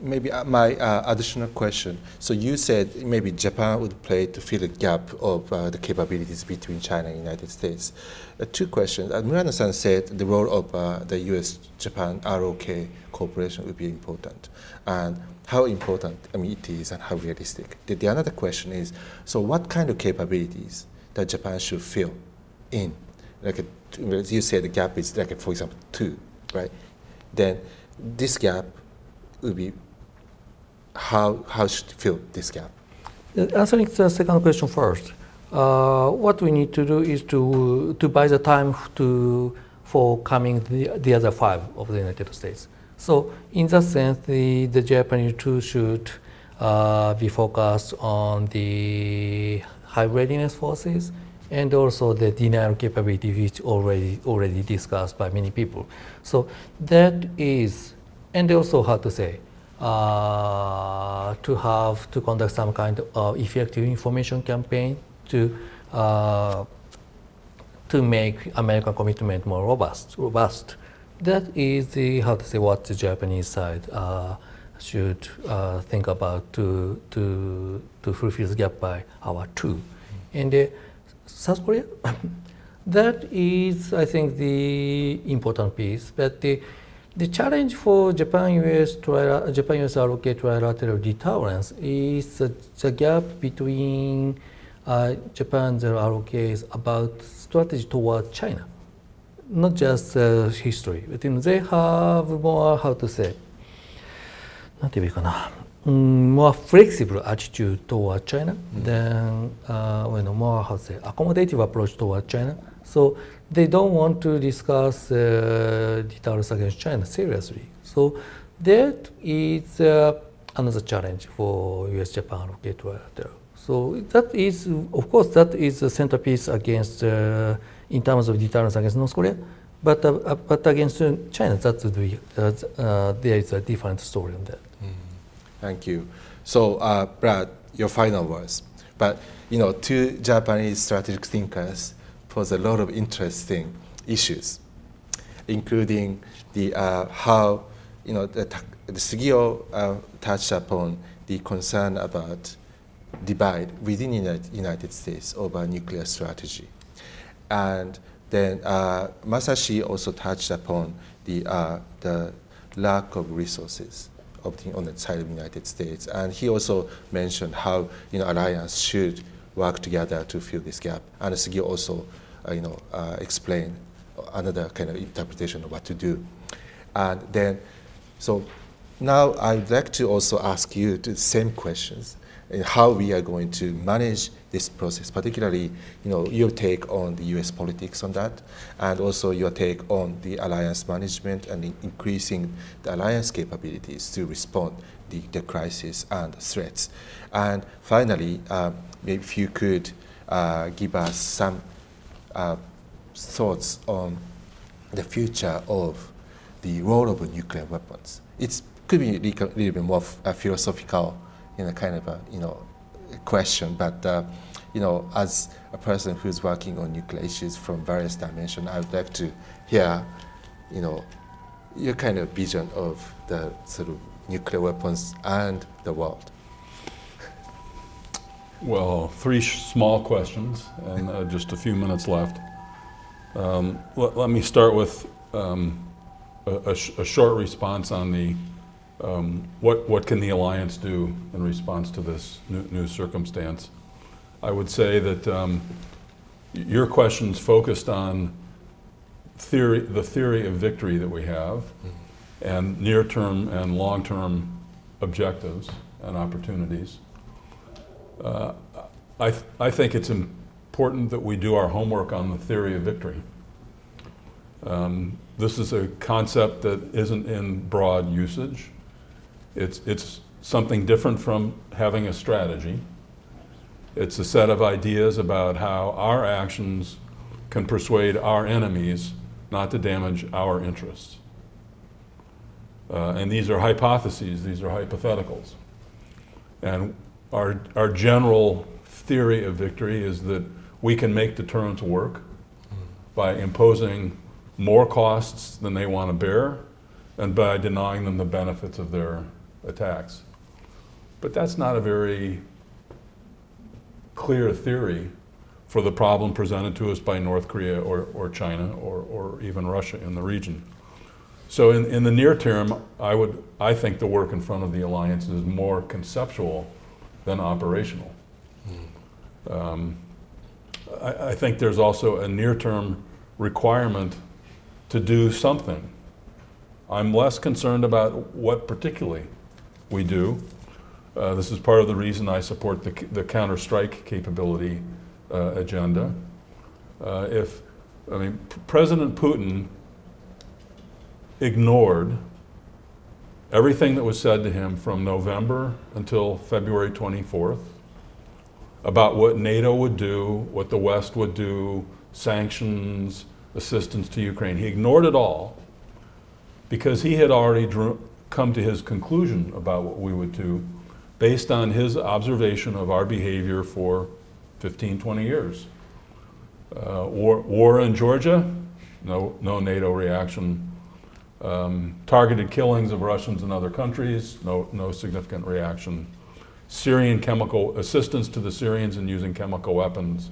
maybe uh, my uh, additional question. So you said maybe Japan would play to fill the gap of uh, the capabilities between China and United States. Uh, two questions. Uh, Murano-san said the role of uh, the U.S.-Japan ROK cooperation would be important, and how important I mean it is, and how realistic. The, the question is, so what kind of capabilities that Japan should fill in? Like a, as you said, the gap is like, for example, two, right? Then this gap will be how, how should fill this gap? Answering the second question first, uh, what we need to do is to, to buy the time to, for coming the, the other five of the United States. So in that sense, the, the Japanese too should uh, be focused on the high readiness forces and also the denial capability which already already discussed by many people. So that is, and also how to say, uh, to have to conduct some kind of effective information campaign to uh, to make American commitment more robust. Robust. That is the how to say what the Japanese side uh, should uh, think about to to to fulfill the gap by our two. And uh, South Korea, [laughs] that is I think the important piece. But the the challenge for Japan-US Japan-US ROK trilateral deterrence is the, the gap between uh, Japan's ROKs about strategy toward China, not just uh, history. But you know, they have more how to say, なんて言えばいいかな。 More flexible attitude toward China mm. than uh, you know, more how to say accommodative approach toward China. So they don't want to discuss uh, deterrence against China seriously. So that is uh, another challenge for U.S.-Japan ROK trilateral. So that is, of course, that is a centerpiece against, uh, in terms of deterrence against North Korea. But, uh, uh, but against China, that's the, uh, there is a different story on that. Thank you. So, Brad, your final words. But you know, two Japanese strategic thinkers pose a lot of interesting issues, including the uh, how you know the, the Sugio uh, touched upon the concern about divide within the United States over nuclear strategy, and then uh, Masashi also touched upon the uh, the lack of resources on the side of the United States, and he also mentioned how you know alliance should work together to fill this gap. And Sugio also uh, you know, uh, explain another kind of interpretation of what to do. And then, so now I'd like to also ask you the same questions how we are going to manage this process, particularly you know, your take on the US politics on that, and also your take on the alliance management and in increasing the alliance capabilities to respond the, the crisis and threats. And finally, um, maybe if you could uh, give us some uh, thoughts on the future of the role of nuclear weapons. It could be a little bit more philosophical, you know, kind of a you know question, but uh, you know, as a person who's working on nuclear issues from various dimensions, I would like to hear, you know, your kind of vision of the sort of nuclear weapons and the world. Well, three small questions and uh, just a few minutes left. Um, let, let, me start with um, a, a, sh a, short response on the um, what, what can the alliance do in response to this new, new circumstance. I would say that um, your questions focused on theory, the theory of victory that we have, mm-hmm. and near-term and long-term objectives and opportunities. Uh, I, th I think it's important that we do our homework on the theory of victory. Um, this is a concept that isn't in broad usage. It's, it's something different from having a strategy. It's a set of ideas about how our actions can persuade our enemies not to damage our interests. Uh, and these are hypotheses, these are hypotheticals. And our, our general theory of victory is that we can make deterrence work by imposing more costs than they want to bear and by denying them the benefits of their attacks. But that's not a very clear theory for the problem presented to us by North Korea or, or China or, or even Russia in the region. So in, in the near term, I would I think the work in front of the alliance is more conceptual than operational. Um, I, I, think there's also a near-term requirement to do something. I'm less concerned about what particularly we do. Uh, this is part of the reason I support the, the counter-strike capability uh, agenda. Uh, if, I mean, President Putin ignored everything that was said to him from November until February 24th about what NATO would do, what the West would do, sanctions, assistance to Ukraine. He ignored it all because he had already drew, come to his conclusion about what we would do based on his observation of our behavior for 15, 20 years. Uh, war, war in Georgia, no, no NATO reaction um, targeted killings of Russians in other countries, no, no significant reaction. Syrian chemical assistance to the Syrians in using chemical weapons,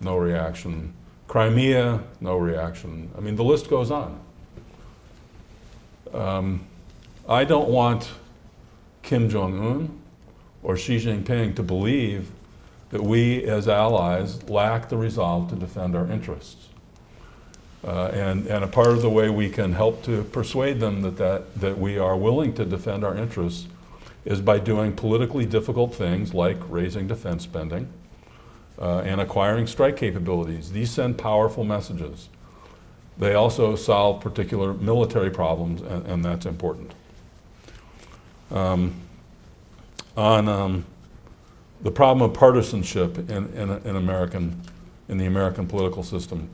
no reaction. Crimea, no reaction. I mean, the list goes on. Um, I don't want Kim Jong un or Xi Jinping to believe that we as allies lack the resolve to defend our interests. Uh, and, and a part of the way we can help to persuade them that, that, that we are willing to defend our interests is by doing politically difficult things like raising defense spending uh, and acquiring strike capabilities. These send powerful messages. They also solve particular military problems, and, and that's important. Um, on um, the problem of partisanship in, in, in, American, in the American political system,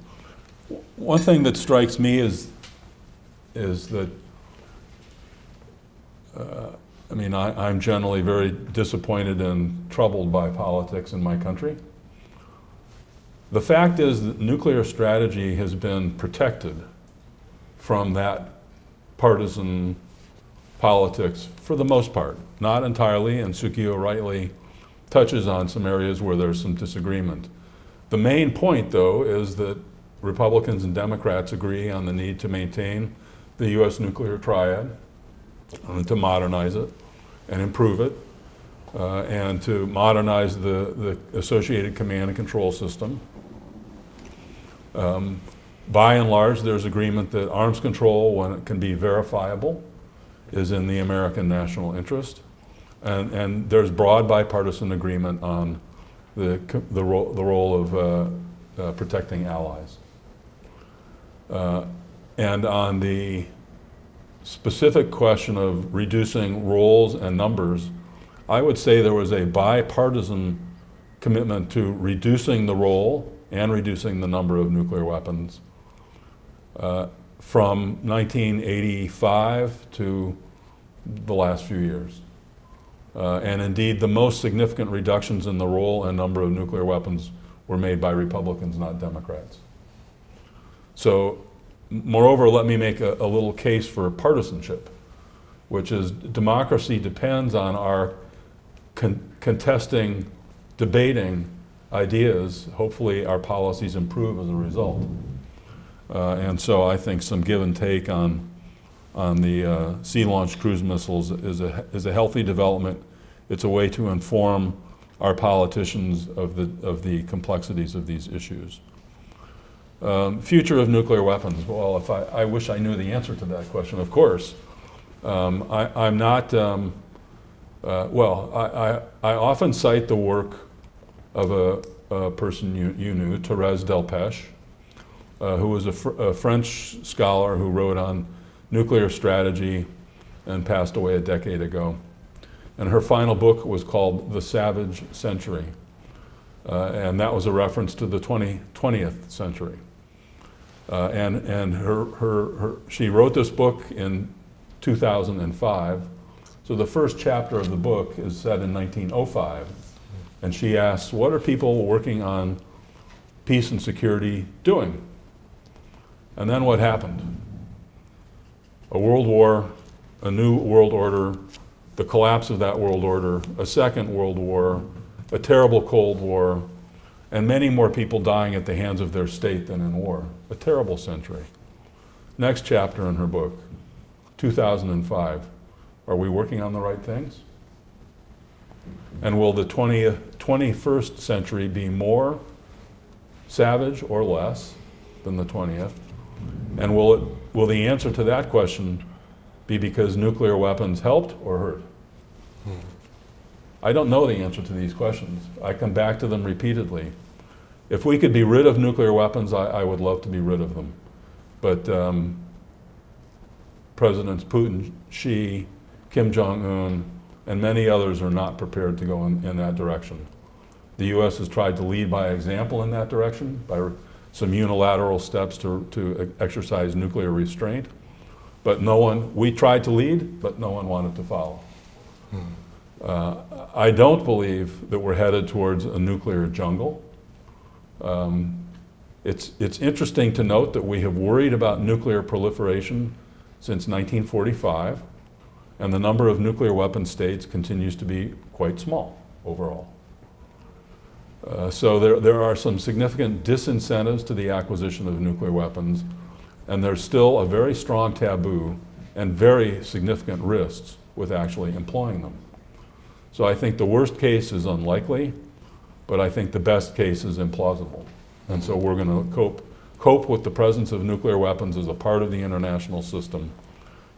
one thing that strikes me is, is that, uh, I mean, I, I'm generally very disappointed and troubled by politics in my country. The fact is that nuclear strategy has been protected from that partisan politics for the most part. Not entirely, and Sugio rightly touches on some areas where there's some disagreement. The main point, though, is that Republicans and Democrats agree on the need to maintain the U.S. nuclear triad, and to modernize it and improve it, uh, and to modernize the, the associated command and control system. Um, by and large, there's agreement that arms control, when it can be verifiable, is in the American national interest. and, and there's broad bipartisan agreement on the, the, role, the role of uh, uh, protecting allies. Uh, and on the specific question of reducing roles and numbers, I would say there was a bipartisan commitment to reducing the role and reducing the number of nuclear weapons uh, from 1985 to the last few years. Uh, and indeed, the most significant reductions in the role and number of nuclear weapons were made by Republicans, not Democrats. So, moreover, let me make a, a little case for partisanship, which is democracy depends on our con- contesting, debating ideas. Hopefully, our policies improve as a result. Uh, and so, I think some give and take on on the uh, sea-launched cruise missiles is a, is a healthy development. It's a way to inform our politicians of the, of the complexities of these issues. Um, future of nuclear weapons. Well, if I, I wish I knew the answer to that question, of course. Um, I, I'm not, um, uh, well, I, I, I often cite the work of a, a person you, you knew, Thérèse Delpech, uh, who was a, fr- a French scholar who wrote on nuclear strategy and passed away a decade ago. And her final book was called The Savage Century. Uh, and that was a reference to the 20, 20th century. Uh, and and her, her, her, she wrote this book in 2005. So the first chapter of the book is set in 1905. And she asks, What are people working on peace and security doing? And then what happened? a world war, a new world order, the collapse of that world order, a second world war, a terrible Cold War, and many more people dying at the hands of their state than in war. A terrible century. Next chapter in her book, 2005. Are we working on the right things? And will the 20th, 21st century be more savage or less than the 20th? And will, it, will the answer to that question be because nuclear weapons helped or hurt? I don't know the answer to these questions. I come back to them repeatedly. If we could be rid of nuclear weapons, I, I would love to be rid of them. But um, Presidents Putin, Xi, Kim Jong un, and many others are not prepared to go in, in that direction. The U.S. has tried to lead by example in that direction by some unilateral steps to, to exercise nuclear restraint. But no one, we tried to lead, but no one wanted to follow. Uh, I don't believe that we're headed towards a nuclear jungle. Um, it's, it's interesting to note that we have worried about nuclear proliferation since 1945, and the number of nuclear weapon states continues to be quite small overall. Uh, so there, there are some significant disincentives to the acquisition of nuclear weapons, and there's still a very strong taboo and very significant risks with actually employing them. So I think the worst case is unlikely, but I think the best case is implausible. And so we're going to cope, cope with the presence of nuclear weapons as a part of the international system.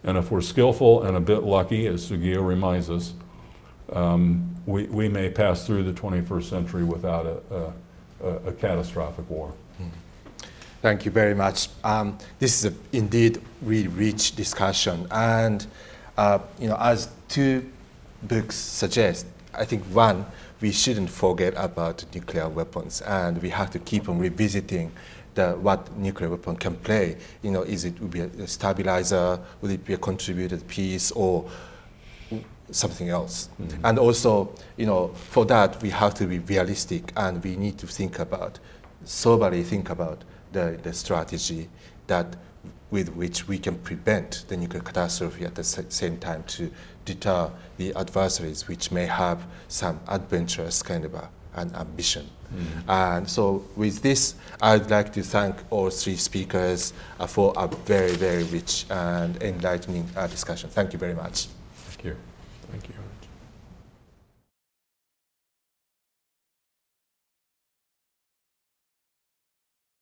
And if we're skillful and a bit lucky, as Sugio reminds us, um, we, we may pass through the 21st century without a, a, a catastrophic war. Thank you very much. Um, this is a, indeed really rich discussion, and uh, you know, as two books suggest, I think one we shouldn't forget about nuclear weapons, and we have to keep on revisiting the, what nuclear weapon can play. You know, is it would be a stabilizer? Would it be a contributor to peace or something else? Mhm. And also, you know, for that we have to be realistic, and we need to think about soberly think about the, the strategy that with which we can prevent the nuclear catastrophe at the same time to deter the adversaries which may have some adventurous kind of a, an ambition. And so with this, I'd like to thank all three speakers uh, for a very, very rich and enlightening uh, discussion. Thank you very much. Thank you. Thank you.